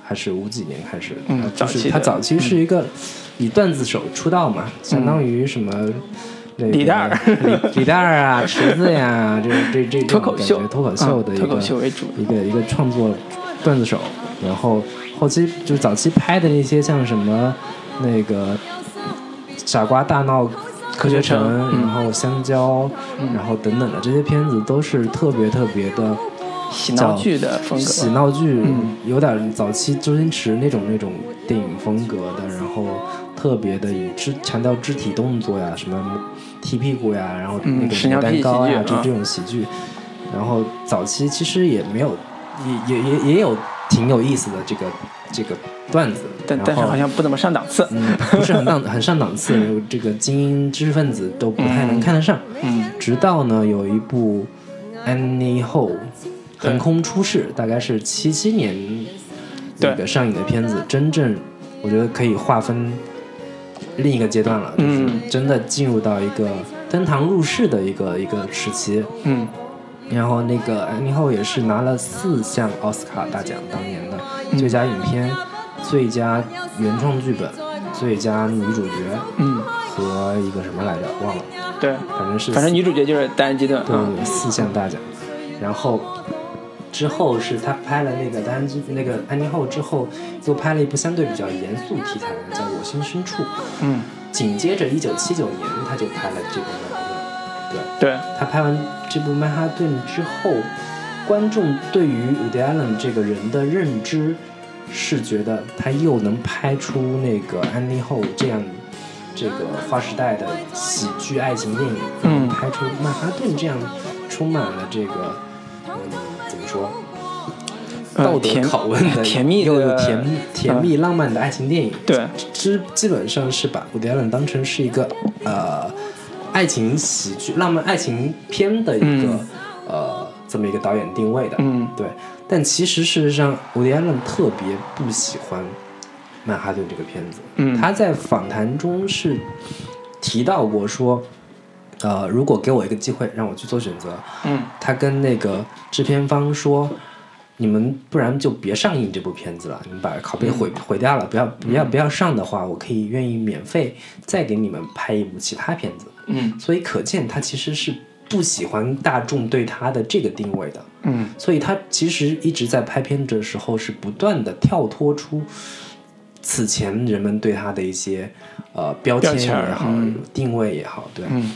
还是五几年开始，嗯呃早期的就是他早期是一个以段子手出道嘛，相当于什么。那个李诞儿。李李诞儿啊，[laughs] 池子呀，这这这脱口秀。脱口秀的嗯一个、脱口秀为主。一个一个创作段子手，然后后期就是早期拍的那些像什么那个傻瓜大闹科学城，然后香蕉，然后等等的这些片子都是特别特别的喜闹剧的风格。喜闹剧，嗯。有点早期周星驰那种那种电影风格的，然后特别的以肢强调肢体动作呀，什么踢屁股呀，然后嗯那个牡屎尿屁丹糕呀，喜剧啊这这种喜剧，然后早期其实也没有，也也也也有挺有意思的这个这个段子，但但是好像不怎么上档次。嗯，不是很档很上档次，[laughs] 这个精英知识分子都不太能看得上。嗯。直到呢有一部《Annie Ho》对。横空出世，大概是七七年那个上映的片子，真正我觉得可以划分另一个阶段了，就是嗯真的进入到一个登堂入室的一个一个时期。嗯然后那个安妮后也是拿了四项奥斯卡大奖，当年的嗯最佳影片、最佳原创剧本、最佳女主角嗯，和一个什么来着忘了，对，反正是反正女主角就是单人基顿啊。对对对四项大奖。然后之后是他拍了那个丹安基那个安妮后之后，又拍了一部相对比较严肃题材的叫《我心深处》。嗯，紧接着一九七九年他就拍了这部曼哈顿，对。对，他拍完这部《曼哈顿》之后，观众对于伍迪·艾伦这个人的认知是觉得他又能拍出那个安妮后这样这个划时代的喜剧爱情电影，嗯拍出《曼哈顿》这样充满了这个道德甜拷问的，甜蜜的又有甜甜蜜浪漫的爱情电影，对，基基本上是把伍迪·艾伦当成是一个呃爱情喜剧、浪漫爱情片的一个、嗯。呃这么一个导演定位的。嗯。对。但其实事实上，伍迪·艾伦特别不喜欢《曼哈顿》这个片子。嗯。他在访谈中是提到过说，呃，如果给我一个机会让我去做选择，嗯。他跟那个制片方说：“你们不然就别上映这部片子了，你们把拷贝毁、毁掉了，不要不要不要上的话，我可以愿意免费再给你们拍一部其他片子。”嗯。所以可见他其实是不喜欢大众对他的这个定位的。嗯。所以他其实一直在拍片的时候是不断的跳脱出此前人们对他的一些呃标签也好、嗯。定位也好，对。嗯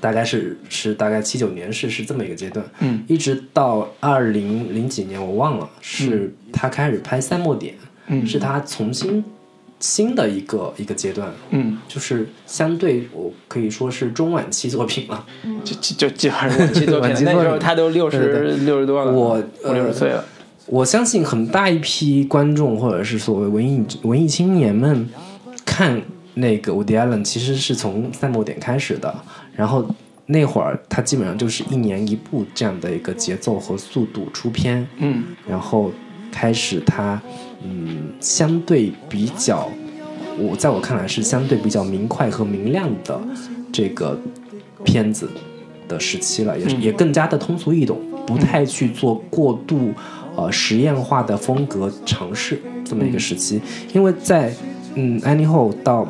大概是是大概七九年是是这么一个阶段，嗯一直到二零零几年我忘了，是他开始拍赛末点，嗯是他重新新的一个一个阶段，嗯，就是相对我可以说是中晚期作品了。就就就就还是晚期作品了，晚期作品那时候他都六对十对六十多了，我五六十呃岁了。我相信很大一批观众或者是所谓文艺文艺青年们看那个伍迪·艾伦，其实是从赛末点开始的，然后那会儿他基本上就是一年一部这样的一个节奏和速度出片，嗯。然后开始他嗯相对比较，我在我看来是相对比较明快和明亮的这个片子的时期了，也也更加的通俗易懂，不太去做过度呃实验化的风格尝试这么一个时期，因为在嗯安妮后到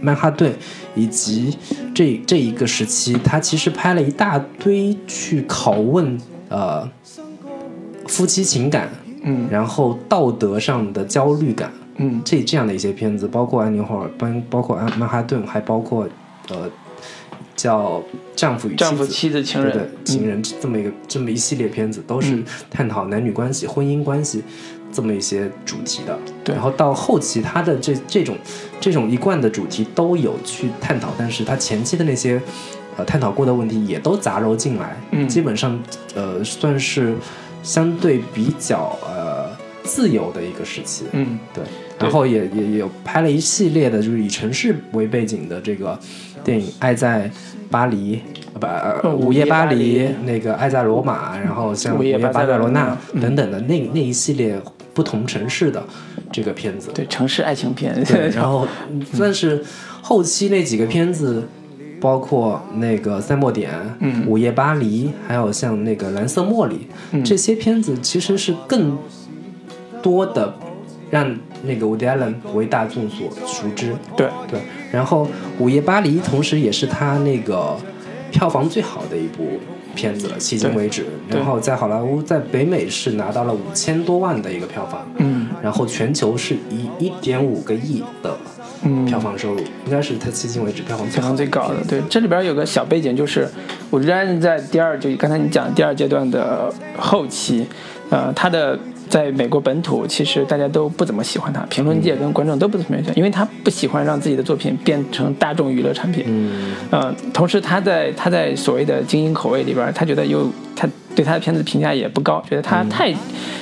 曼哈顿以及这这一个时期，他其实拍了一大堆去拷问呃夫妻情感，嗯然后道德上的焦虑感，嗯。这这样的一些片子，包括安妮霍尔，包包括安曼哈顿，还包括呃叫《丈夫与丈夫、妻子》妻子、情人，，情人这么一个这么一系列片子，都是嗯。探讨男女关系、婚姻关系这么一些主题的。对。然后到后期，他的这这种这种一贯的主题都有去探讨，但是他前期的那些呃探讨过的问题也都杂糅进来，嗯。基本上呃算是相对比较呃自由的一个时期。嗯，对，然后也也也有拍了一系列的，就是以城市为背景的这个电影《爱在巴黎》呃不午夜巴黎那个《爱在罗马》，然后像《午夜巴巴塞罗那等等的那那一系列不同城市的这个片子。对，城市爱情片，对，[laughs] 然后但是后期那几个片子。包括那个《赛末点》、嗯午夜巴黎》，还有像那个《蓝色茉莉》嗯这些片子，其实是更多的让那个 Woody Allen 为大众所熟知。对，对，然后《午夜巴黎》同时也是他那个票房最好的一部片子了，迄今为止。然后在好莱坞，在北美是拿到了五千多万的一个票房，嗯然后全球是以一点五个亿的嗯，票房收入，应该是它迄今为止票房最票房最高的。对，这里边有个小背景，就是我仍然在第二，就刚才你讲的第二阶段的后期，呃，它的在美国本土其实大家都不怎么喜欢他，评论界跟观众都不怎么喜欢，因为他不喜欢让自己的作品变成大众娱乐产品。嗯呃，同时他在他在所谓的精英口味里边，他觉得有他对他的片子评价也不高，觉得他太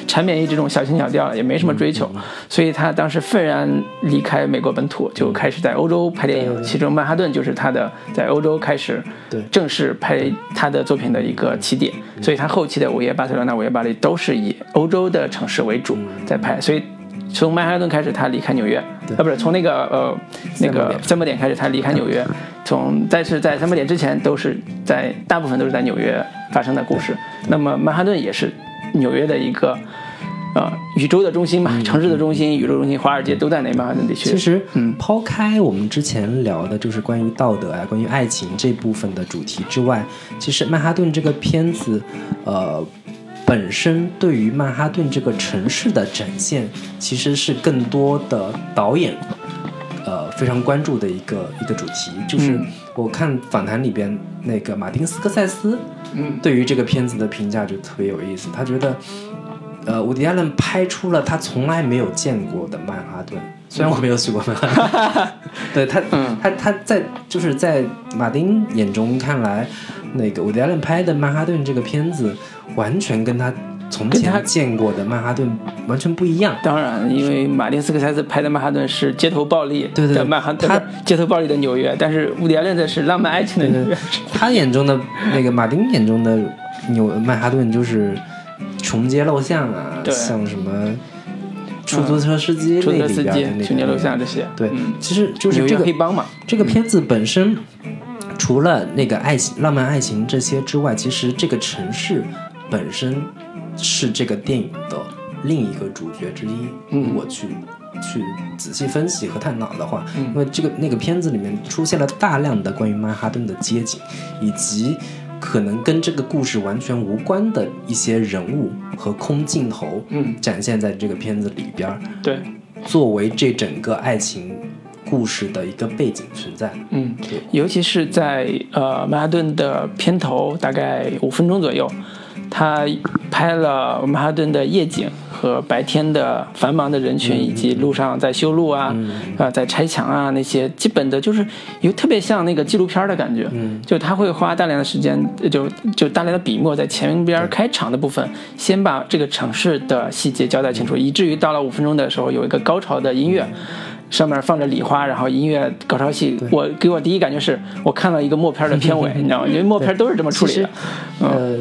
缠绵于这种小情小调了，也没什么追求，所以他当时愤然离开美国本土，就开始在欧洲拍电影，其中曼哈顿就是他的在欧洲开始正式拍他的作品的一个起点，所以他后期的《午夜巴塞罗那》《午夜巴黎》都是以欧洲的城市为主在拍，所以。从曼哈顿开始，他离开纽约，对啊，不是从那个呃那个三摩点开始，他离开纽约。从但是在三摩点之前，都是在大部分都是在纽约发生的故事。那么曼哈顿也是纽约的一个呃宇宙的中心嘛，城市的中心、宇宙中心，华尔街都在那曼哈顿地区。其实，嗯抛开我们之前聊的，就是关于道德啊、关于爱情这部分的主题之外，其实《曼哈顿》这个片子，呃，本身对于曼哈顿这个城市的展现，其实是更多的导演，呃，非常关注的一个一个主题。就是嗯我看访谈里边那个马丁斯科塞斯，嗯对于这个片子的评价就特别有意思，他觉得。呃，伍迪·艾伦拍出了他从来没有见过的曼哈顿。虽然我没有去过曼哈顿，[laughs] 对他，嗯。他他在就是在马丁眼中看来，那个伍迪·艾伦拍的曼哈顿这个片子，完全跟他从前见过的曼哈顿完全不一样。当然，因为马丁斯科塞斯拍的曼哈顿是街头暴力对对的曼哈顿，他街头暴力的纽约，但是伍迪·艾伦的是浪漫爱情的纽约。他眼中的那个马丁眼中的纽曼哈顿就是穷街陋巷啊，像什么出租车司机那出租车司机。对，嗯其实就是这个黑帮嘛。这个片子本身，除了那个爱情、浪漫爱情这些之外，其实这个城市本身是这个电影的另一个主角之一。嗯如果去去仔细分析和探讨的话，嗯因为这个那个片子里面出现了大量的关于曼哈顿的街景，以及可能跟这个故事完全无关的一些人物和空镜头，嗯展现在这个片子里边儿。对，作为这整个爱情故事的一个背景存在。嗯，尤其是在呃曼哈顿的片头大概五分钟左右，他拍了曼哈顿的夜景和白天的繁忙的人群，以及路上在修路啊，啊、在拆墙啊那些基本的就是有特别像那个纪录片的感觉，嗯。就他会花大量的时间，就就大量的笔墨在前边开场的部分，先把这个城市的细节交代清楚，以至于到了五分钟的时候有一个高潮的音乐。上面放着礼花，然后音乐高潮戏，我给我第一感觉是我看了一个默片的片尾，[laughs] 你知道吗？因为默片都是这么处理的。嗯。呃，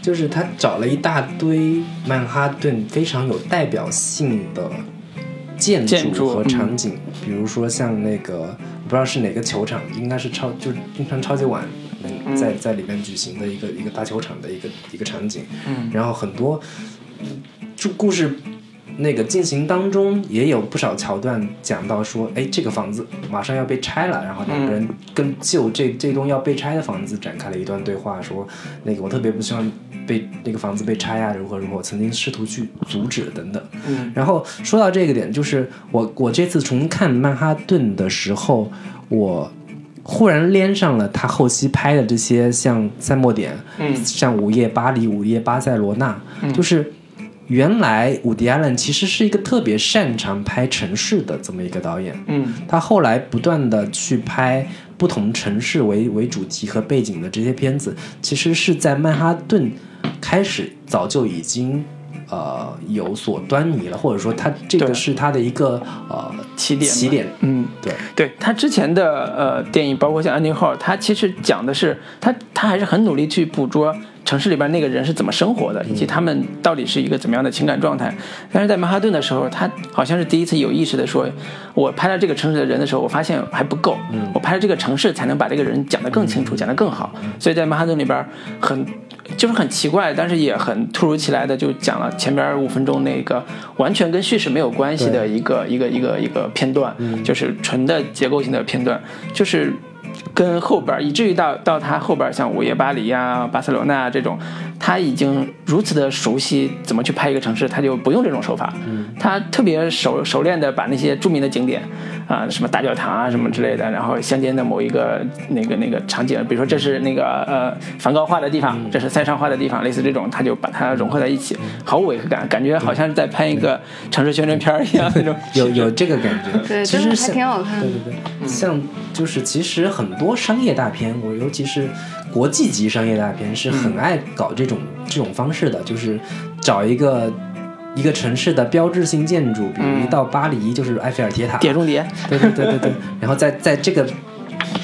就是他找了一大堆曼哈顿非常有代表性的建建筑和场景，比如说像那个我不知道是哪个球场，应该是超就是经常超级碗能在在里面举行的一个一个大球场的一个一个场景，嗯。然后很多就故事那个进行当中也有不少桥段讲到说，哎，这个房子马上要被拆了，然后两个人跟就这这栋要被拆的房子展开了一段对话，说那个我特别不希望被那个房子被拆啊，如何如何，我曾经试图去阻止等等。嗯然后说到这个点，就是我我这次重看曼哈顿的时候，我忽然连上了他后期拍的这些像赛末点，嗯像午夜巴黎、午夜巴塞罗那，就是原来伍迪·艾伦其实是一个特别擅长拍城市的这么一个导演，嗯他后来不断的去拍不同城市为为主题和背景的这些片子，其实是在曼哈顿开始早就已经呃有所端倪了，或者说他这个是他的一个呃起点起点，嗯。对，对他之前的呃电影，包括像《安妮号》，他其实讲的是他他还是很努力去捕捉城市里边那个人是怎么生活的，以及他们到底是一个怎么样的情感状态。但是在曼哈顿的时候，他好像是第一次有意识的说，我拍了这个城市的人的时候，我发现还不够，我拍了这个城市才能把这个人讲得更清楚，讲得更好。所以在曼哈顿里边很。就是很奇怪，但是也很突如其来的就讲了前边五分钟那个完全跟叙事没有关系的一个一个一个一个片段，就是纯的结构性的片段，就是跟后边，以至于到到他后边像午夜巴黎呀、巴塞罗那这种，他已经如此的熟悉怎么去拍一个城市，他就不用这种手法，他特别熟熟练的把那些著名的景点啊，什么大教堂啊什么之类的，然后乡间的某一个那个那个场景，比如说这是那个呃梵高画的地方，这是塞尚画的地方，类似这种，他就把它融合在一起，毫无违和感，感觉好像是在拍一个城市宣传片一样那种。[laughs] 有有这个感觉，对，其实还挺好看的。对。对对，像就是其实很多商业大片，我尤其是国际级商业大片，是很爱搞这种、这种方式的，就是找一个一个城市的标志性建筑，比如一到巴黎就是埃菲尔铁塔，碟中谍，对对对对对，[laughs] 然后在在这个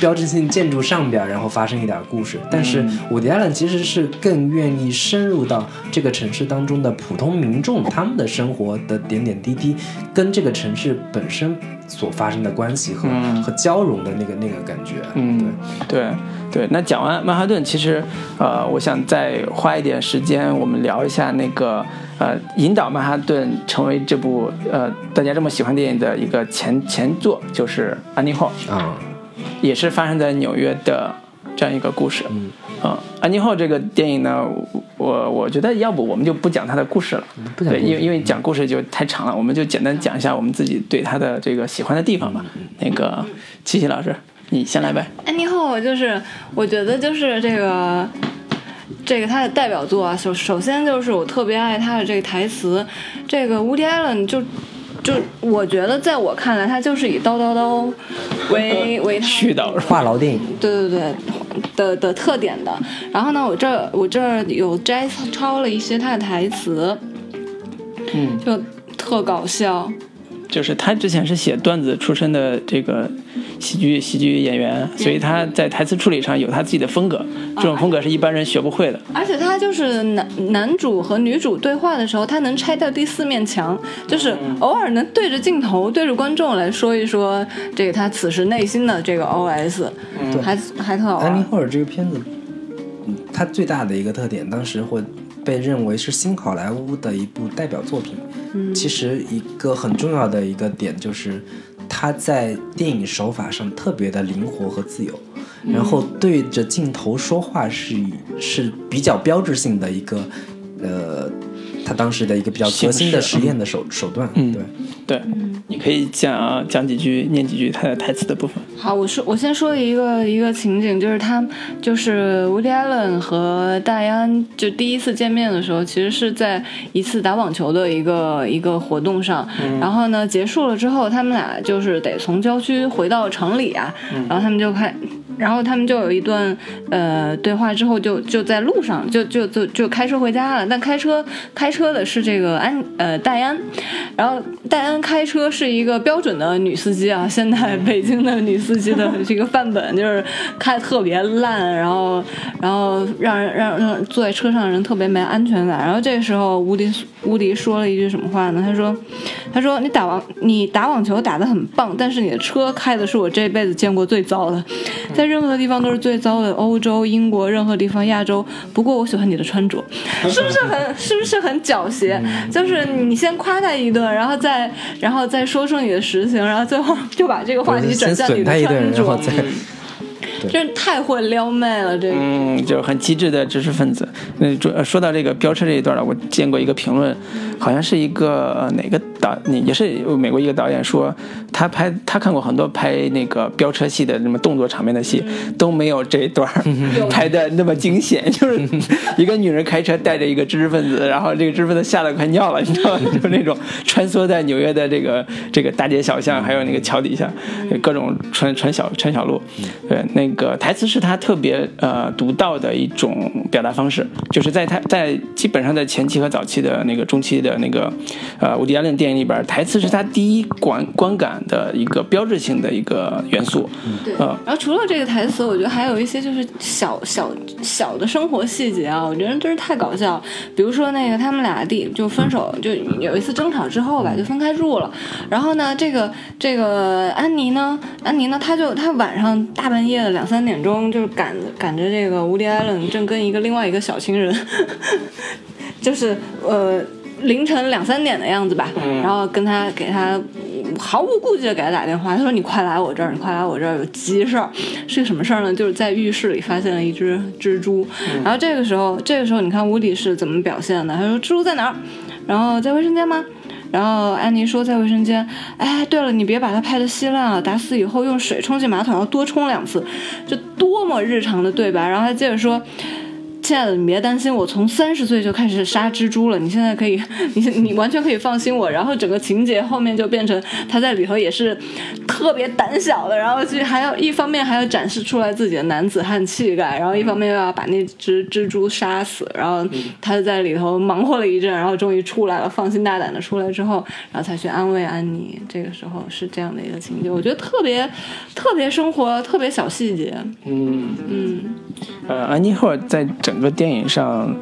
标志性建筑上边，然后发生一点故事。但是伍迪·艾伦其实是更愿意深入到这个城市当中的普通民众他们的生活的点点滴滴，跟这个城市本身所发生的关系和、嗯。和交融的那个那个感觉。嗯对，对对，那讲完曼哈顿，其实呃，我想再花一点时间，我们聊一下那个呃，引导曼哈顿成为这部呃大家这么喜欢电影的一个前前作，就是《安妮号》，啊，也是发生在纽约的这样一个故事。嗯啊，安妮号》这个电影呢，我我觉得要不我们就不讲它的故事了，对，不讲因为因为讲故事就太长了，我们就简单讲一下我们自己对它的这个喜欢的地方吧。嗯那个七七老师，你先来呗。安妮后就是我觉得就是这个。这个他的代表作啊，首首先就是我特别爱他的这个台词，这个 Woody Allen 就就我觉得在我看来，他就是以叨叨叨为 [laughs] 为他絮叨话痨电影，对对对的的特点的。然后呢，我这儿我这儿有摘抄了一些他的台词，嗯，就特搞笑。就是他之前是写段子出身的这个喜剧喜剧演员，所以他在台词处理上有他自己的风格，这种风格是一般人学不会的。而且他就是男男主和女主对话的时候，他能拆掉第四面墙，就是偶尔能对着镜头、对着观众来说一说这个他此时内心的这个 OS，、还还特好安妮玩。霍尔这个片子，嗯，它最大的一个特点，当时会被认为是新好莱坞的一部代表作品。嗯，其实一个很重要的一个点就是，他在电影手法上特别的灵活和自由，然后对着镜头说话是以是比较标志性的一个，呃，他当时的一个比较革新的实验的手手段。嗯对。对，你可以讲讲几句，念几句他的台词的部分。好，我说我先说一个一个情景，就是他就是 Woody Allen 和戴安就第一次见面的时候，其实是在一次打网球的一个一个活动上，然后呢结束了之后，他们俩就是得从郊区回到城里啊，然后他们就开。然后他们就有一段呃对话之后就就在路上就就就就开车回家了，但开车开车的是这个安呃戴安，然后戴安开车是一个标准的女司机啊，现在北京的女司机的 [laughs] 这个范本就是开特别烂，然后然后让人让让坐在车上的人特别没安全感。然后这个时候吴迪吴迪说了一句什么话呢？他说他说你打网你打网球打得很棒，但是你的车开的是我这辈子见过最糟的，在任何地方都是最糟的，欧洲、英国任何地方、亚洲。不过我喜欢你的穿着，[laughs] 是不是很是不是很狡黠？就是你先夸他一顿，然后再然后再说说你的实情，然后最后就把这个话题转向你的穿着，真是太会撩妹了，这个。嗯，就是很机智的知识分子。那主呃说到这个飙车这一段了，我见过一个评论，好像是一个呃哪个导，你也是美国一个导演说，他拍他看过很多拍那个飙车戏的什么动作场面的戏，都没有这一段 [laughs] 拍的那么惊险，就是一个女人开车带着一个知识分子，然后这个知识分子吓得快尿了，你知道吗？[laughs] 就是那种穿梭在纽约的这个这个大街小巷，还有那个桥底下，各种穿穿小穿小路，对，那个台词是他特别呃独到的一种表达方式，就是在他在基本上在前期和早期的那个中期的那个呃伍迪·艾伦电影里边，台词是他第一观观感的一个标志性的一个元素，对，呃然后除了这个台词，我觉得还有一些就是小小小的生活细节啊，我觉得真是太搞笑。比如说那个他们俩第就分手，就有一次争吵之后吧，就分开住了。然后呢，这个这个安妮呢，安妮呢，她就她晚上大半夜的两三点钟，就是赶赶着这个无敌·艾伦正跟一个另外一个小情人，[laughs] 就是呃凌晨两三点的样子吧，然后跟他给他毫无顾忌的给他打电话，他说你快来我这儿，你快来我这儿有急事儿，是个什么事儿呢？就是在浴室里发现了一只蜘蛛，然后这个时候这个时候你看乌迪是怎么表现的？他说蜘蛛在哪儿？然后在卫生间吗？然后安妮说在卫生间。哎，对了，你别把它拍的稀烂了，打死以后用水冲进马桶要多冲两次，这多么日常的对白。然后他接着说。亲爱的，你别担心，我从三十岁就开始杀蜘蛛了。你现在可以，你你完全可以放心我。然后整个情节后面就变成他在里头也是特别胆小的，然后去还要一方面还要展示出来自己的男子汉气概，然后一方面又要把那只蜘蛛杀死。然后他就在里头忙活了一阵，然后终于出来了，放心大胆的出来之后，然后才去安慰安妮。这个时候是这样的一个情节，我觉得特别特别生活，特别小细节。嗯。嗯，呃，安妮霍尔在整个电影上，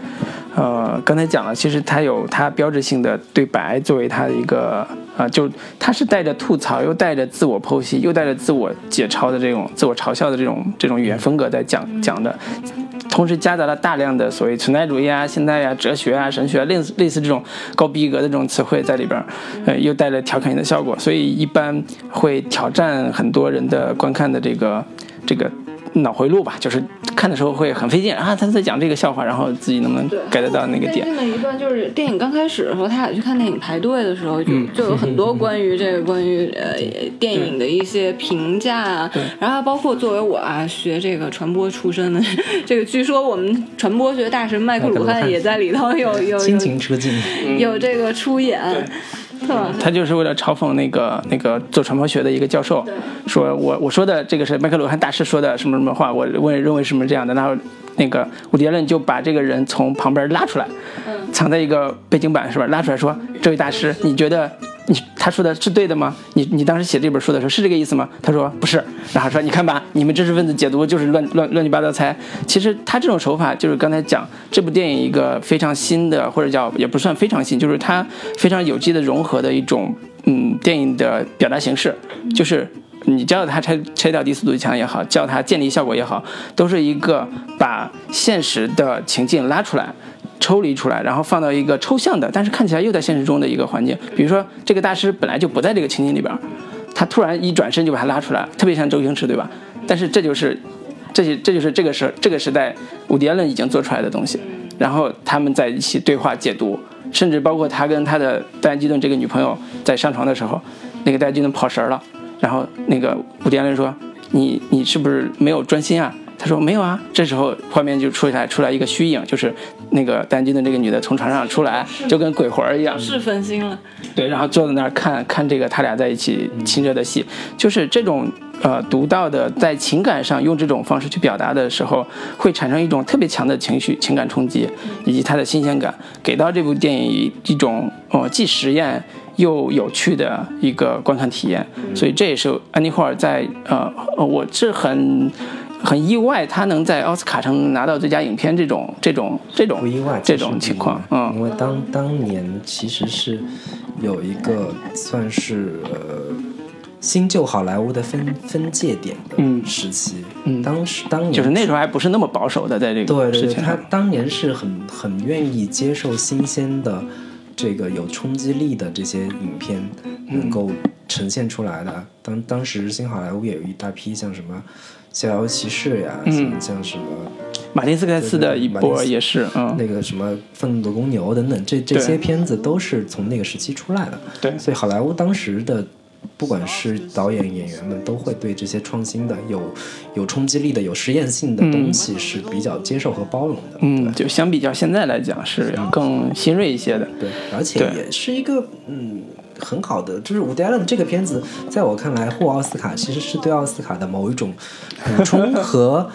呃，刚才讲了，其实它有它标志性的对白作为它的一个，呃，就它是带着吐槽，又带着自我剖析，又带着自我解嘲的这种自我嘲笑的这种这种语言风格在讲讲的，同时夹杂了大量的所谓存在主义啊、现代啊、哲学啊、神学啊类似类似这种高逼格的这种词汇在里边，呃，又带着调侃的效果，所以一般会挑战很多人的观看的这个这个。脑回路吧，就是看的时候会很费劲啊，他在讲这个笑话，然后自己能不能 get 得到那个点。最近？的一段就是电影刚开始的时候，他俩去看电影排队的时候，就嗯就有很多关于这个关于呃电影的一些评价啊，然后包括作为我啊学这个传播出身的，[laughs] 这个据说我们传播学大神麦克鲁汉汉也在里头有有亲有情出镜，有这个出演，他就是为了嘲讽那个那个做传播学的一个教授，说我我说的这个是麦克鲁汉大师说的什么什么话，我我也认为是什么这样的，然后那个伍迪·艾伦就把这个人从旁边拉出来，藏在一个背景板是吧？拉出来说，这位大师，你觉得你他说的是对的吗？你你当时写这本书的时候是这个意思吗？他说不是，然后说你看吧，你们知识分子解读就是乱乱乱七八糟猜。其实他这种手法就是刚才讲这部电影一个非常新的，或者叫也不算非常新，就是它非常有机的融合的一种嗯电影的表达形式，就是。你叫它拆拆掉第四堵墙也好，叫它建立效果也好，都是一个把现实的情境拉出来，抽离出来，然后放到一个抽象的，但是看起来又在现实中的一个环境。比如说，这个大师本来就不在这个情景里边，他突然一转身就把他拉出来，特别像周星驰，对吧？但是这就是，这些这就是这个时这个时代伍迪·艾伦已经做出来的东西。然后他们在一起对话解读，甚至包括他跟他的戴安基顿这个女朋友在上床的时候，那个戴安基顿跑神儿了，然后那个伍迪·艾伦说：“你你是不是没有专心啊？”他说：“没有啊。”这时候画面就出来出来一个虚影，就是那个戴安基顿这个女的从床上出来，就跟鬼魂一样，是分心了，对，然后坐在那儿看看这个他俩在一起亲热的戏，就是这种呃独到的在情感上用这种方式去表达的时候，会产生一种特别强的情绪情感冲击，以及它的新鲜感，给到这部电影一种呃既实验又有趣的一个观看体验。所以这也是安妮霍尔在呃呃我是很。很意外，他能在奥斯卡上拿到最佳影片这种这种这种不意外，这种情况，嗯因为当当年其实是有一个算是呃新旧好莱坞的分分界点的嗯时期，嗯当时当年就是那时候还不是那么保守的，在这个对对，他。当年是很很愿意接受新鲜的，这个有冲击力的这些影片，能够呈现出来的。当当时新好莱坞也有一大批像什么《逍遥骑士》呀，嗯。像像什么马丁斯科塞斯的一波也是，嗯，那个什么《愤怒的公牛》等等，这这些片子都是从那个时期出来的。对。所以好莱坞当时的，不管是导演、演员们，都会对这些创新的、有有冲击力的、有实验性的东西是比较接受和包容的。嗯，就相比较现在来讲是要更新锐一些的。对，而且也是一个嗯很好的，就是《伍迪·艾伦》这个片子，在我看来获奥斯卡其实是对奥斯卡的某一种补充 [laughs] 和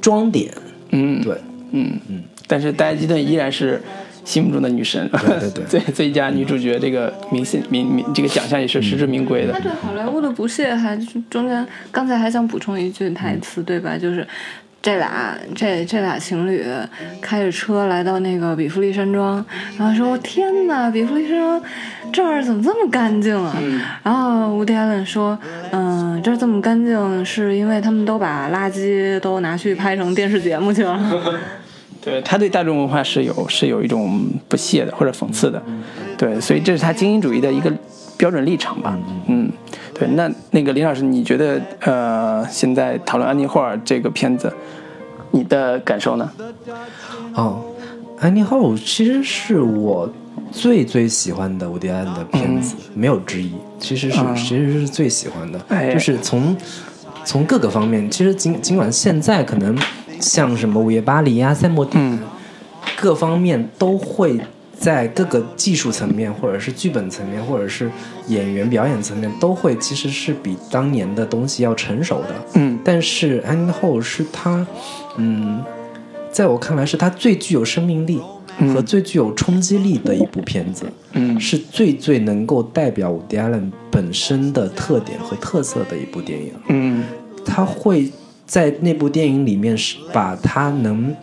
装点。嗯，对，嗯嗯，但是戴安·基顿依然是心目中的女神，对对对 [laughs] 最最佳女主角这个名姓名名这个奖项也是实至名归的他。对好莱坞的不屑还中间，刚才还想补充一句台词，对吧？就是这俩这这俩情侣开着车来到那个比弗利山庄，然后说：“天哪，比弗利山庄这儿怎么这么干净啊？”然后伍迪·艾伦说：“嗯，这儿这么干净是因为他们都把垃圾都拿去拍成电视节目去了。[laughs] 对他对大众文化是有是有一种不屑的或者讽刺的，对，所以这是他精英主义的一个标准立场吧。嗯，对。那那个林老师，你觉得呃，现在讨论安妮霍尔这个片子，你的感受呢？哦，《安妮霍尔》其实是我最最喜欢的伍迪·艾伦的片子，没有之一。其实是、嗯其实是最喜欢的，哎就是从从各个方面，其实尽尽管现在可能像什么《午夜巴黎》啊、《赛默蒂》嗯各方面都会在各个技术层面，或者是剧本层面，或者是演员表演层面，都会其实是比当年的东西要成熟的。嗯但是《安妮后》是他，嗯，在我看来是他最具有生命力和最具有冲击力的一部片子，嗯是最最能够代表伍迪·艾伦本身的特点和特色的一部电影。嗯他会在那部电影里面是把他能。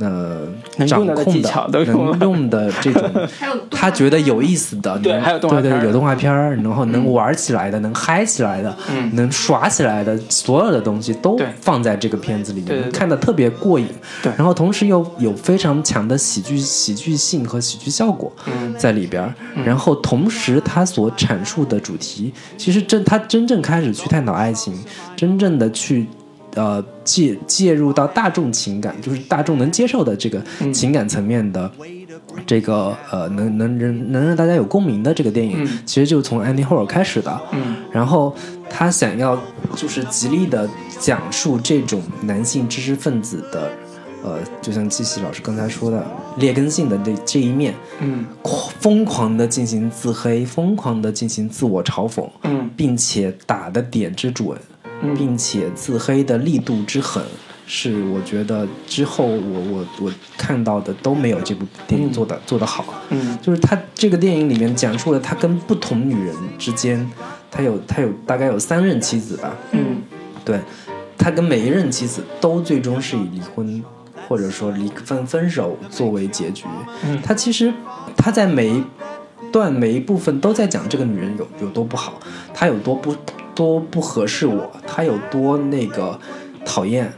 呃，掌能用到的控的能用的这种 [laughs] 他觉得有意思的，能对还有动画片儿。对对有动画片儿，然后能玩起来的，能嗨起来的，嗯。能耍起来的，所有的东西都放在这个片子里面，看得特别过瘾。对。然后同时又有非常强的喜剧喜剧性和喜剧效果嗯。在里边儿。然后同时他所阐述的主题，其实真他真正开始去探讨爱情，真正的去。呃，介介入到大众情感，就是大众能接受的这个嗯。情感层面的这个呃，能能能能让大家有共鸣的这个电影，嗯其实就从安妮霍尔开始的。嗯。然后他想要就是极力的讲述这种男性知识分子的，呃，就像季希老师刚才说的劣根性的这这一面，嗯。狂疯狂的进行自黑，疯狂的进行自我嘲讽，嗯。并且打的点之准，嗯并且自黑的力度之狠，是我觉得之后我我我看到的都没有这部电影做的、做得好。嗯。就是他这个电影里面讲述了他跟不同女人之间，他有他有大概有三任妻子吧，嗯。对，他跟每一任妻子都最终是以离婚或者说离分分手作为结局。嗯。他其实他在每一段每一部分都在讲这个女人有有多不好，她有多不多不合适我，他有多那个讨厌。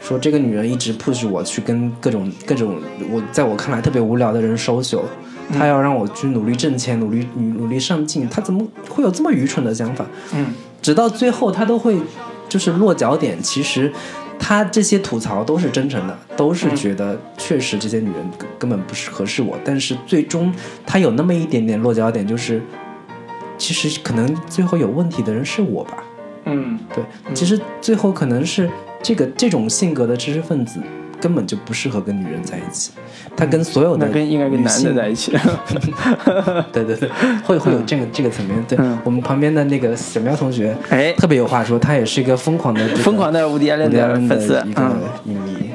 说这个女人一直 push 我去跟各种各种我在我看来特别无聊的人 social，她要让我去努力挣钱，努力努力上进，她怎么会有这么愚蠢的想法？嗯直到最后他都会就是落脚点，其实他这些吐槽都是真诚的，都是觉得确实这些女人根根本不是合适我，但是最终他有那么一点点落脚点，就是其实可能最后有问题的人是我吧。嗯对，其实最后可能是这个这种性格的知识分子根本就不适合跟女人在一起，他跟所有的那跟应该跟男性在一起。[laughs] 对对对，会会有这个这个层面。对、嗯我们旁边的那个小喵同学，哎特别有话说，他也是一个疯狂的这个疯狂的无敌·艾伦伍迪·艾伦粉丝的一，个嗯影迷。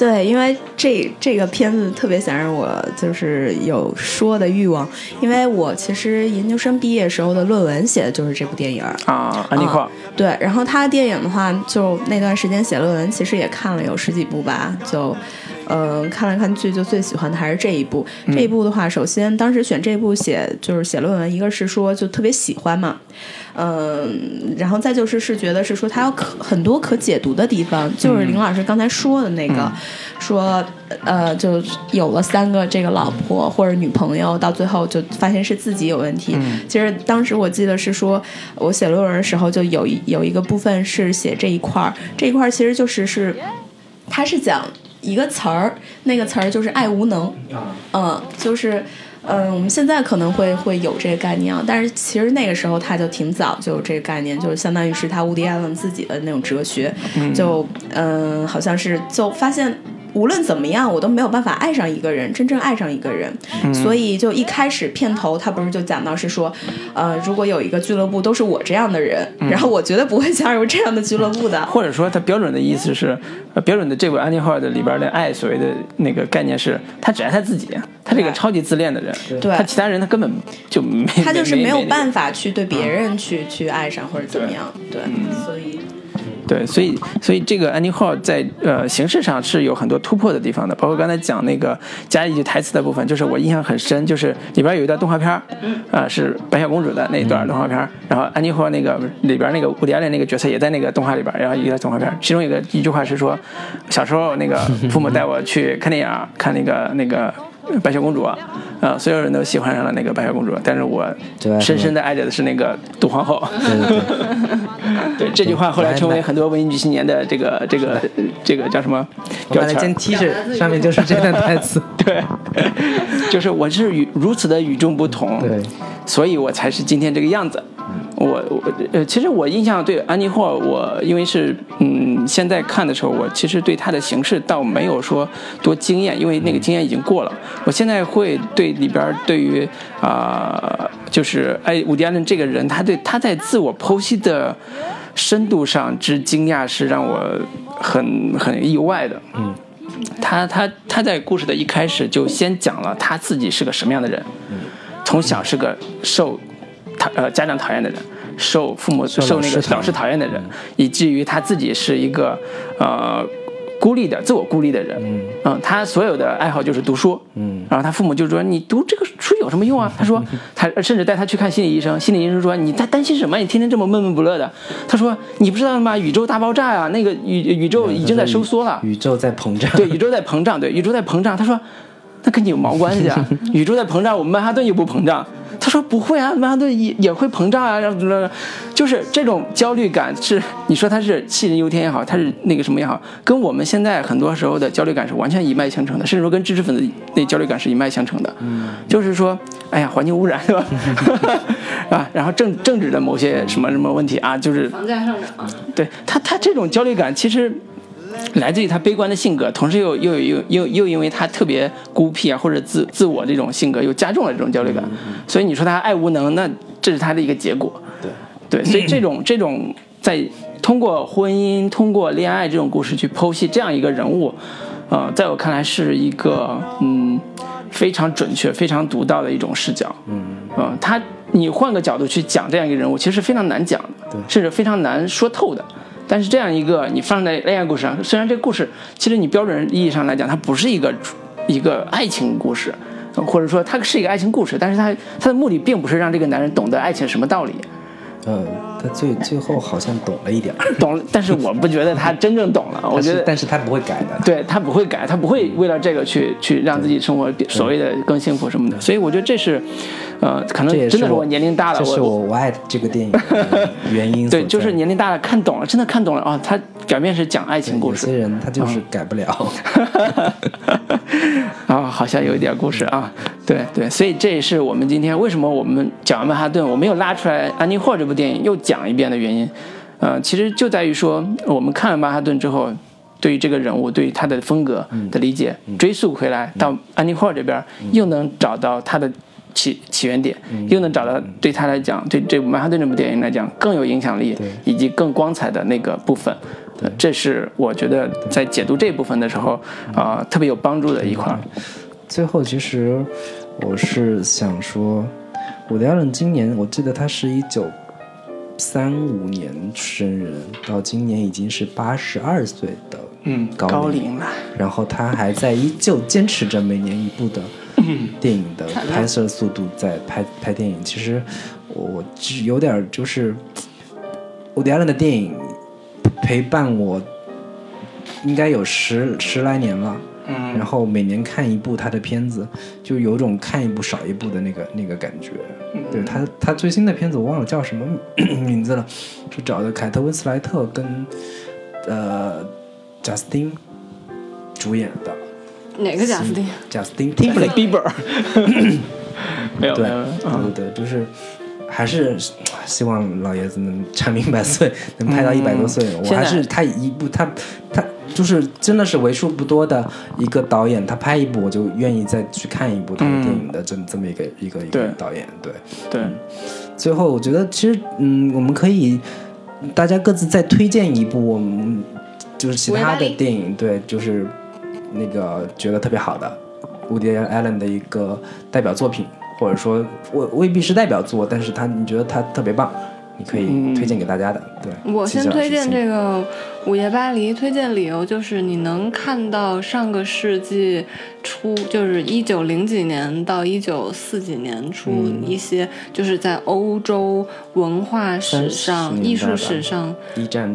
对，因为这这个片子特别想让我就是有说的欲望，因为我其实研究生毕业时候的论文写的就是这部电影。啊，安妮克，对，然后他的电影的话，就那段时间写论文，其实也看了有十几部吧，就，呃，看来看去就最喜欢的还是这一部。这一部的话，首先当时选这一部写就是写论文，一个是说就特别喜欢嘛，嗯，然后再就是是觉得是说它有可很多可解读的地方，就是林老师刚才说的那个，说呃就有了三个这个老婆或者女朋友，到最后就发现是自己有问题。其实当时我记得是说，我写论文的时候就有一有一个部分是写这一块儿，这一块儿其实就是是，他是讲一个词儿，那个词儿就是爱无能。嗯，就是，嗯，我们现在可能会会有这个概念啊，但是其实那个时候他就挺早就有这个概念，就是相当于是他乌迪艾伦自己的那种哲学，就嗯，好像是就发现。无论怎么样，我都没有办法爱上一个人，真正爱上一个人。所以就一开始片头他不是就讲到是说，呃，如果有一个俱乐部都是我这样的人，然后我绝对不会加入这样的俱乐部的。或者说，他标准的意思是，呃标准的这部安妮霍尔的里边的爱，所谓的那个概念是，他只爱他自己，他这个超级自恋的人，对。他其他人他根本就没，他就是没有。办法去对别人去、去爱上或者怎么样，对，所以对，所以所以这个安妮霍尔在呃形式上是有很多突破的地方的，包括刚才讲那个加一句台词的部分，就是我印象很深，就是里边有一段动画片儿，啊、是白雪公主的那一段动画片儿，然后安妮霍尔那个里边那个伍迪艾伦那个角色也在那个动画里边，然后一个动画片儿，其中有个一句话是说，小时候那个父母带我去看电影，看那个那个。白雪公主啊，呃，所有人都喜欢上了那个白雪公主，但是我深深的爱着的是那个杜皇后。对对对，对 [laughs] 这句话后来成为很多文艺女青年的这个这个这个叫什么标签儿？T 恤，上面就是这段台词。[laughs] 对，[laughs] 就是我是与如此的与众不同，对，所以我才是今天这个样子。我我呃，其实我印象对安妮霍尔，我因为是嗯，现在看的时候，我其实对她的形式倒没有说多惊艳，因为那个经验已经过了。我现在会对里边对于啊、就是哎，伍迪艾伦这个人，他对他在自我剖析的深度上之惊讶，是让我很很意外的。嗯，他他他在故事的一开始就先讲了他自己是个什么样的人，从小是个受讨呃家长讨厌的人，受父母受受那个老师讨厌的人，以至于他自己是一个呃孤立的自我孤立的人，嗯他所有的爱好就是读书，嗯然后他父母就说你读这个书有什么用啊？他说 [laughs] 他甚至带他去看心理医生，心理医生说你在担心什么？你天天这么闷闷不乐的。他说你不知道吗？宇宙大爆炸呀、那个宇宇宙已经在收缩了。宇宙在膨胀。对，宇宙在膨胀，对，宇宙在膨胀。他说，那跟你有毛关系啊？[laughs] 宇宙在膨胀，我们曼哈顿又不膨胀。他说不会啊，曼哈顿也也会膨胀啊，然后怎么就是这种焦虑感是，你说他是杞人忧天也好，他是那个什么也好，跟我们现在很多时候的焦虑感是完全一脉相承的，甚至说跟知识分子那焦虑感是一脉相承的。嗯，就是说，哎呀，环境污染 [laughs] 对吧？啊，然后政政治的某些什么什么问题啊，就是房价上涨，对他，他这种焦虑感其实来自于他悲观的性格，同时又又又又又因为他特别孤僻啊，或者自自我这种性格，又加重了这种焦虑感。所以你说他爱无能，那这是他的一个结果。对对，所以这种 [clears throat] 这种在通过婚姻、通过恋爱这种故事去剖析这样一个人物，呃，在我看来是一个嗯非常准确、非常独到的一种视角。嗯，嗯，他你换个角度去讲这样一个人物，其实是非常难讲的，对甚至非常难说透的。但是这样一个你放在恋爱故事上，虽然这个故事其实你标准意义上来讲，它不是一个一个爱情故事，或者说它是一个爱情故事，但是它它的目的并不是让这个男人懂得爱情什么道理，嗯，他最最后好像懂了一点儿，[laughs] 懂了，但是我不觉得他真正懂了，我觉得但是他不会改的。对他不会改，他不会为了这个去去让自己生活所谓的更幸福什么的，所以我觉得这是，呃，可能真的是我年龄大了，这是我我我爱这个电影的 [laughs] 原因对，就是年龄大了看懂了，真的看懂了啊，他表面是讲爱情故事有些人他就是改不了。[laughs] 啊，好像有一点故事啊，对对，所以这也是我们今天为什么我们讲完曼哈顿，我们又拉出来《安妮霍》这部电影又讲一遍的原因，呃，其实就在于说我们看了曼哈顿之后。对于这个人物，对于他的风格的理解，追溯回来到安妮霍尔这边，又能找到他的起起源点，又能找到对他来讲，对这部曼哈顿这部电影来讲更有影响力以及更光彩的那个部分。呃这是我觉得在解读这部分的时候，啊、特别有帮助的一块。最后，其实我是想说，伍迪·艾伦今年我记得他是一九三五年生人，到今年已经是八十二岁的嗯，高龄高龄了，然后他还在依旧坚持着每年一部的电影的拍摄速度，在拍拍电影。其实我我只有点就是，伍迪·艾伦的电影陪伴我应该有十十来年了。嗯然后每年看一部他的片子，就有种看一部少一部的那个那个感觉。对他，他最新的片子我忘了叫什么 [coughs] 名字了，是找的凯特温斯莱特跟呃贾斯汀主演的。哪个贾斯汀？贾斯汀 b Timberlake，Bieber，没有 [coughs] 对没有，啊对对对，就是还是希望老爷子能长命百岁，能拍到一百多岁。我还是他一部他他就是真的是为数不多的一个导演，他拍一部我就愿意再去看一部他的电影的这这么一个一个一个导演。对，对，最后我觉得其实嗯，我们可以大家各自再推荐一部我们就是其他的电影，对，就是那个觉得特别好的伍迪·艾伦的一个代表作品，或者说未未必是代表作，但是他你觉得他特别棒，你可以推荐给大家的。对，我先推荐这个《午夜巴黎》，推荐理由就是你能看到上个世纪初，就是一九零几年到一九四几年初嗯。一些，就是在欧洲文化史上、30艺术史上，一战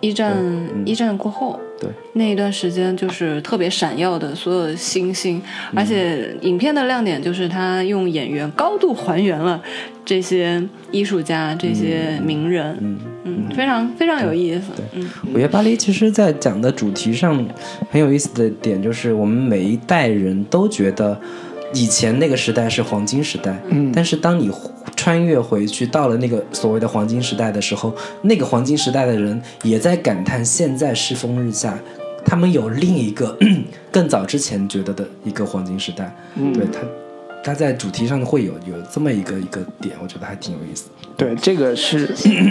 一战、嗯一战过后。对那一段时间就是特别闪耀的所有的星星，嗯而且影片的亮点就是他用演员高度还原了这些艺术家、这些名人，嗯嗯，非常非常有意思，嗯。五月巴黎其实，在讲的主题上很有意思的点，就是我们每一代人都觉得以前那个时代是黄金时代，嗯但是当你穿越回去到了那个所谓的黄金时代的时候，那个黄金时代的人也在感叹现在世风日下。他们有另一个 [clears throat] 更早之前觉得的一个黄金时代，嗯对他，他在主题上会有有这么一个一个点，我觉得还挺有意思。对，这个是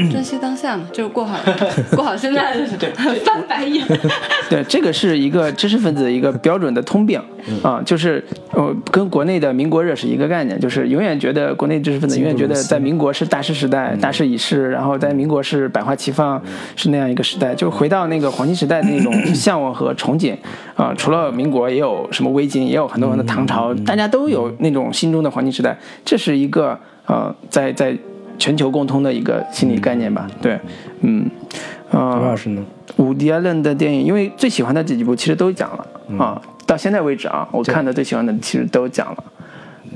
珍惜当下嘛，就是过好过好现在 [laughs] 对 [laughs] 翻白眼。对，这个是一个知识分子的一个标准的通病啊，就是呃，跟国内的民国热是一个概念，就是永远觉得国内知识分子永远觉得在民国是大师时代，大势已逝，然后在民国是百花齐放，是那样一个时代，就回到那个黄金时代的那种 [clears throat] 向往和憧憬啊。除了民国，也有什么魏晋，也有很多很多唐朝，大家都有那种心中的黄金时代，这是一个呃，在在全球共通的一个心理概念吧。对，嗯，啊、周老师呢？伍迪·艾伦的电影，因为最喜欢的这几部其实都讲了、啊，到现在为止啊，我看的最喜欢的其实都讲了，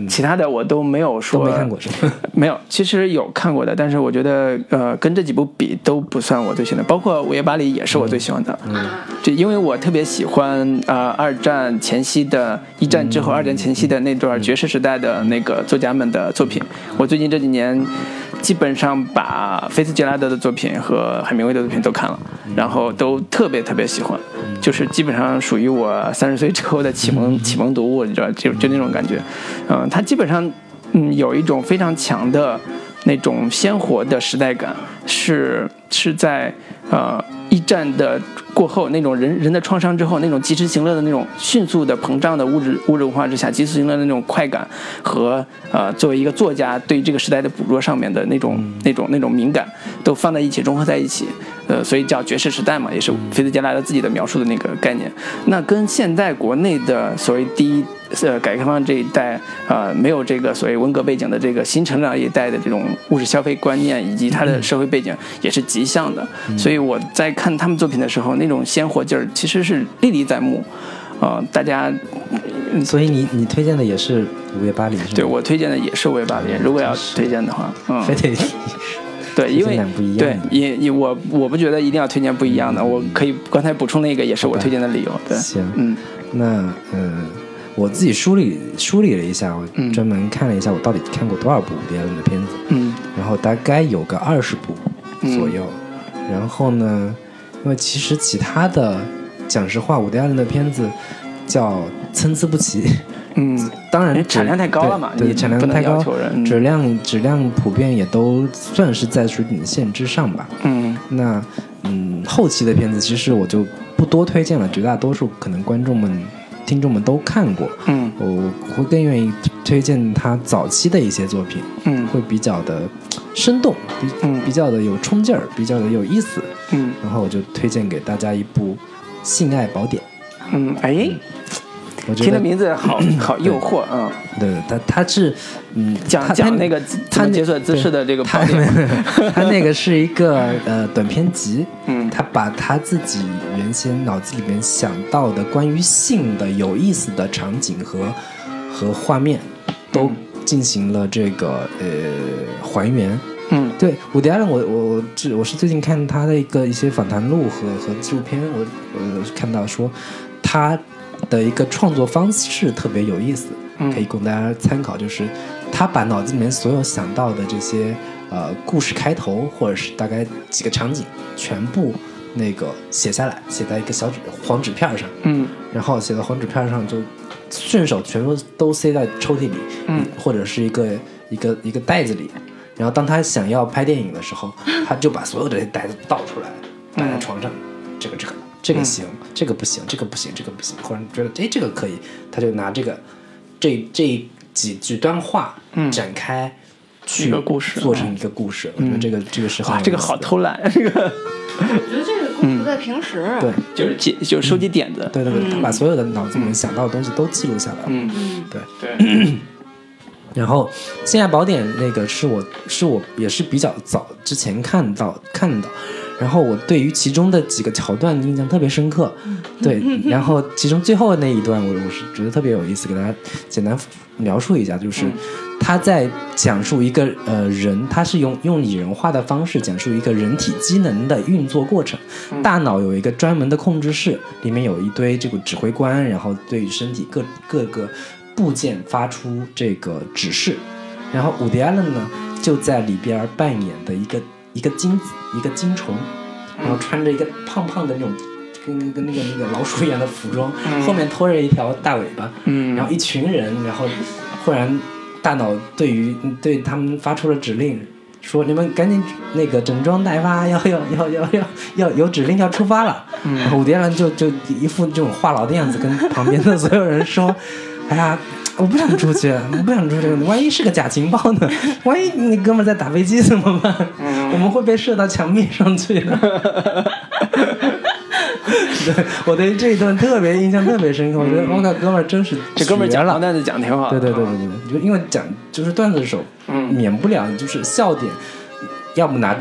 其他的我都没有说没看过是吗？[laughs] 没有，其实有看过的，但是我觉得呃，跟这几部比都不算我最喜欢的，包括《午夜巴黎》也是我最喜欢的。嗯，就因为我特别喜欢呃二战前夕的，一战之后、二战前夕的那段爵士时代的那个作家们的作品。我最近这几年基本上把菲茨杰拉德的作品和海明威的作品都看了，然后都特别特别喜欢，就是基本上属于我三十岁之后的启蒙启蒙读物，你知道，就就那种感觉。嗯、他基本上嗯有一种非常强的那种鲜活的时代感，是是在呃一战的过后那种人人的创伤之后那种及时行乐的那种迅速的膨胀的物质物质文化之下及时行乐的那种快感和呃作为一个作家对这个时代的捕捉上面的那种、那种那种敏感都放在一起融合在一起，呃，所以叫爵士时代嘛，也是菲茨杰拉德自己的描述的那个概念。那跟现在国内的所谓第一呃改革开放这一代呃没有这个所谓文革背景的这个新成长一代的这种物质消费观念以及他的社会背景也是极像的，所以我在看他们作品的时候，那种鲜活劲儿其实是历历在目。呃，大家所以你你推荐的也是《五月巴黎》是吗？对我推荐的也是《五月巴黎》，如果要推荐的话，嗯，非得 [laughs] 对，因为对也也我我不觉得一定要推荐不一样的，我可以刚才补充那个也是我推荐的理由。对，行。嗯。那呃，我自己梳理梳理了一下，我嗯专门看了一下，我到底看过多少部伍迪·艾伦的片子，嗯然后大概有个二十部左右。然后呢，因为其实其他的，讲实话，伍迪·艾伦的片子叫参差不齐。嗯，[laughs] 当然产量太高了嘛你对对，产量太高质量质量普遍也都算是在水准线之上吧。嗯那嗯，后期的片子其实我就不多推荐了，绝大多数可能观众们、听众们都看过。嗯我会更愿意推荐他早期的一些作品，嗯会比较的生动，比嗯比较的有冲劲儿，比较的有意思。嗯然后我就推荐给大家一部《性爱宝典》。嗯，哎，我觉得听的名字好 [clears throat] 好诱惑啊！对，他他是嗯讲讲那个他解锁姿势的这个它宝典，[laughs] 它那个是一个呃短篇集，嗯。他把他自己原先脑子里面想到的关于性的有意思的场景和和画面，都进行了这个呃还原。嗯。对，伍迪·艾伦，我我我我是最近看他的一个一些访谈录和和纪录片，我我看到说他的一个创作方式特别有意思，嗯。可以供大家参考，就是他把脑子里面所有想到的这些呃故事开头或者是大概几个场景全部那个写下来，写在一个小纸黄纸片上，嗯。然后写到黄纸片上就顺手全部都塞在抽屉里，嗯，或者是一个一个一个袋子里。然后当他想要拍电影的时候，他就把所有这些袋子倒出来，摆在床上，这个这个这个行，这个不行，这个不行，这个不行。忽然觉得哎这个可以，他就拿这个这这几几段话嗯。展开。去一个故事做成一个故事，我觉得这个这个是很哇，这个好偷懒，这个。我觉得这个功不在平时。对。就是记就是收集点子，对对对，他把所有的脑子里面想到的东西都记录下来了。嗯。嗯。对，对，[clears throat] 然后《性爱宝典》那个是我是我也是比较早之前看到看到，然后我对于其中的几个桥段印象特别深刻，对，然后其中最后的那一段我我是觉得特别有意思，给大家简单描述一下，就是他在讲述一个呃人，他是用用拟人化的方式讲述一个人体机能的运作过程，大脑有一个专门的控制室，里面有一堆这个指挥官，然后对于身体各各个部件发出这个指示，然后伍迪·艾伦呢就在里边扮演的一个一个金子，一个金虫，然后穿着一个胖胖的那种。跟跟跟那个那个老鼠一样的服装，后面拖着一条大尾巴，嗯然后一群人，然后忽然大脑对于对他们发出了指令，说你们赶紧那个整装待发，要要要要要要有指令要出发了。然后伍迪·艾伦就就一副这种话痨的样子，跟旁边的所有人说：“ [laughs] 哎呀。”我不想出去，我不想出去。万一是个假情报呢？万一那哥们儿在打飞机怎么办？我们会被射到墙壁上去的。对，我对这一段特别印象特别深刻。我觉得我靠，哥们儿真是这哥们儿讲老段子讲得挺好的，对对对对对，就因为讲就是段子手，嗯免不了就是笑点，要么拿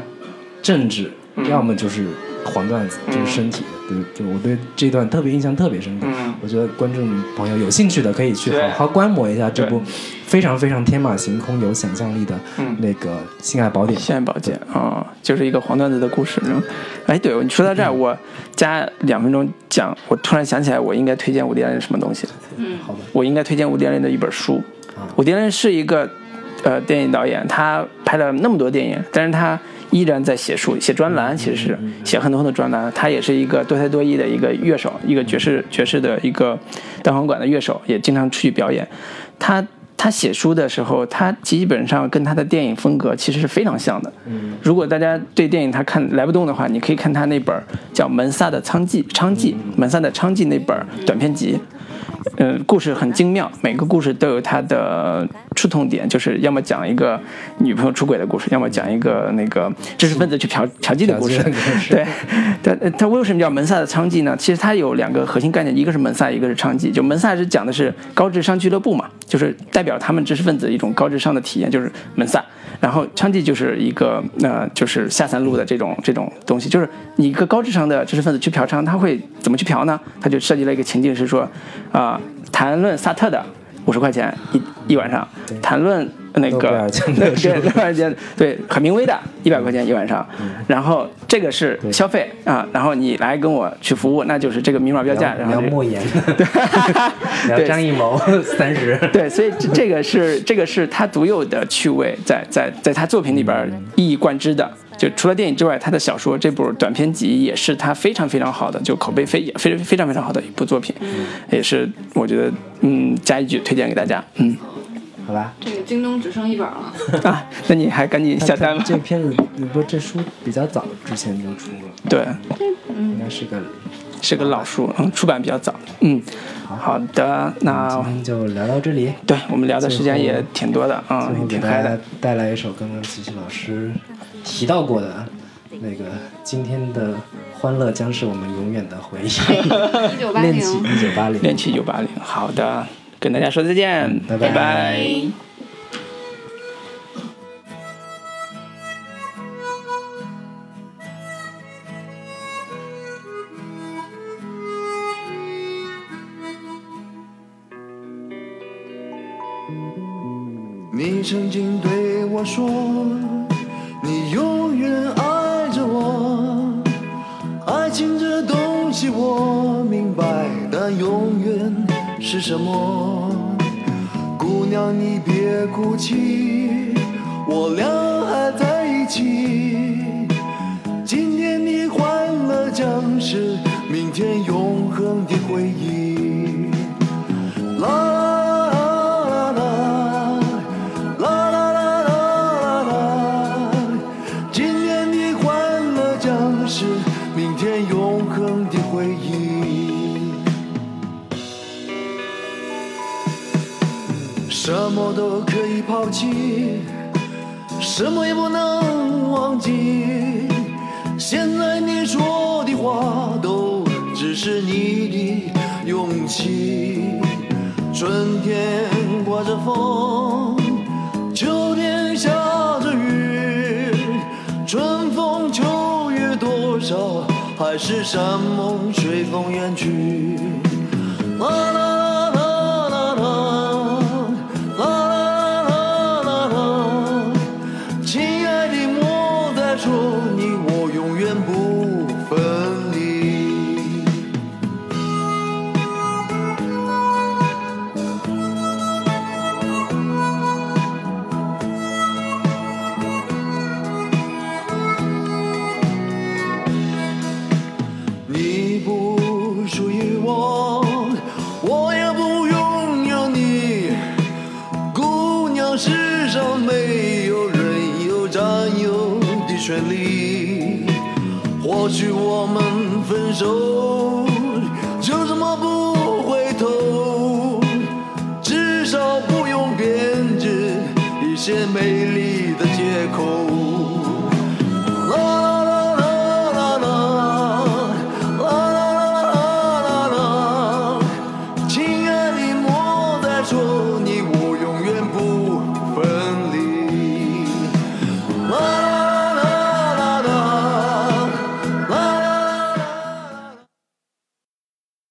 政治，嗯要么就是黄段子，就是身体的。对，就我对这段特别印象特别深刻。嗯我觉得观众朋友有兴趣的可以去好好观摩一下这部非常非常天马行空、有想象力的嗯那个《性爱宝典》。性爱宝典啊、就是一个黄段子的故事。哎，对你说到这儿，我加两分钟讲，我突然想起来，我应该推荐伍迪·艾伦什么东西？嗯好的，我应该推荐伍迪·艾伦的一本书。伍迪·艾伦是一个呃电影导演，他拍了那么多电影，但是他依然在写书、写专栏，其实是写很多很多专栏。他也是一个多才多艺的一个乐手，一个爵士爵士的一个单簧管的乐手，也经常出去表演。他他写书的时候，他基本上跟他的电影风格其实是非常像的。如果大家对电影他看来不动的话，你可以看他那本叫《门萨的娼妓》娼妓门萨的娼妓那本短篇集。嗯，故事很精妙，每个故事都有它的触痛点，就是要么讲一个女朋友出轨的故事，要么讲一个那个知识分子去嫖嫖妓的故事对，它它为什么叫门萨的娼妓呢？其实它有两个核心概念，一个是门萨，一个是娼妓。就门萨是讲的是高智商俱乐部嘛，就是代表他们知识分子一种高智商的体验，就是门萨。然后娼妓就是一个呃，就是下三路的这种这种东西，就是你一个高智商的知识分子去嫖娼，他会怎么去嫖呢？他就设计了一个情境是说，啊、谈论萨特的五十块钱一一晚上，谈论那个对对 [laughs] 海明威的一百块钱一晚上，然后这个是消费啊，然后你来跟我去服务，那就是这个明码标价，然后莫言，[laughs] 对。张艺谋 [laughs] 三十，对，所以这这个是这个是他独有的趣味，在在在他作品里边儿一以贯之的。就除了电影之外，他的小说这部短篇集也是他非常非常好的，就口碑非非非常非常好的一部作品，也是我觉得嗯加一句推荐给大家，嗯好吧？这个京东只剩一本了。啊，那你还赶紧下单吧。这片子你不，这书比较早之前就出了，对，应该是个是个老书，嗯，出版比较早。嗯，好的，那今天就聊到这里。对我们聊的时间也挺多的啊最后，给大家挺嗨的。带来一首刚刚琪琪老师提到过的那个今天的欢乐将是我们永远的回忆。一九八恋起零。一九八零，[laughs] 练气九八零，好的，跟大家说再见，拜拜。拜拜。你曾经对我说，是什么？姑娘你别哭泣，我俩还在一起。今天的欢乐将是明天永恒的回忆。什么也不能忘记。现在你说的话都只是你的勇气。春天刮着风，秋天下着雨，春风秋月多少，海誓山盟随风远去。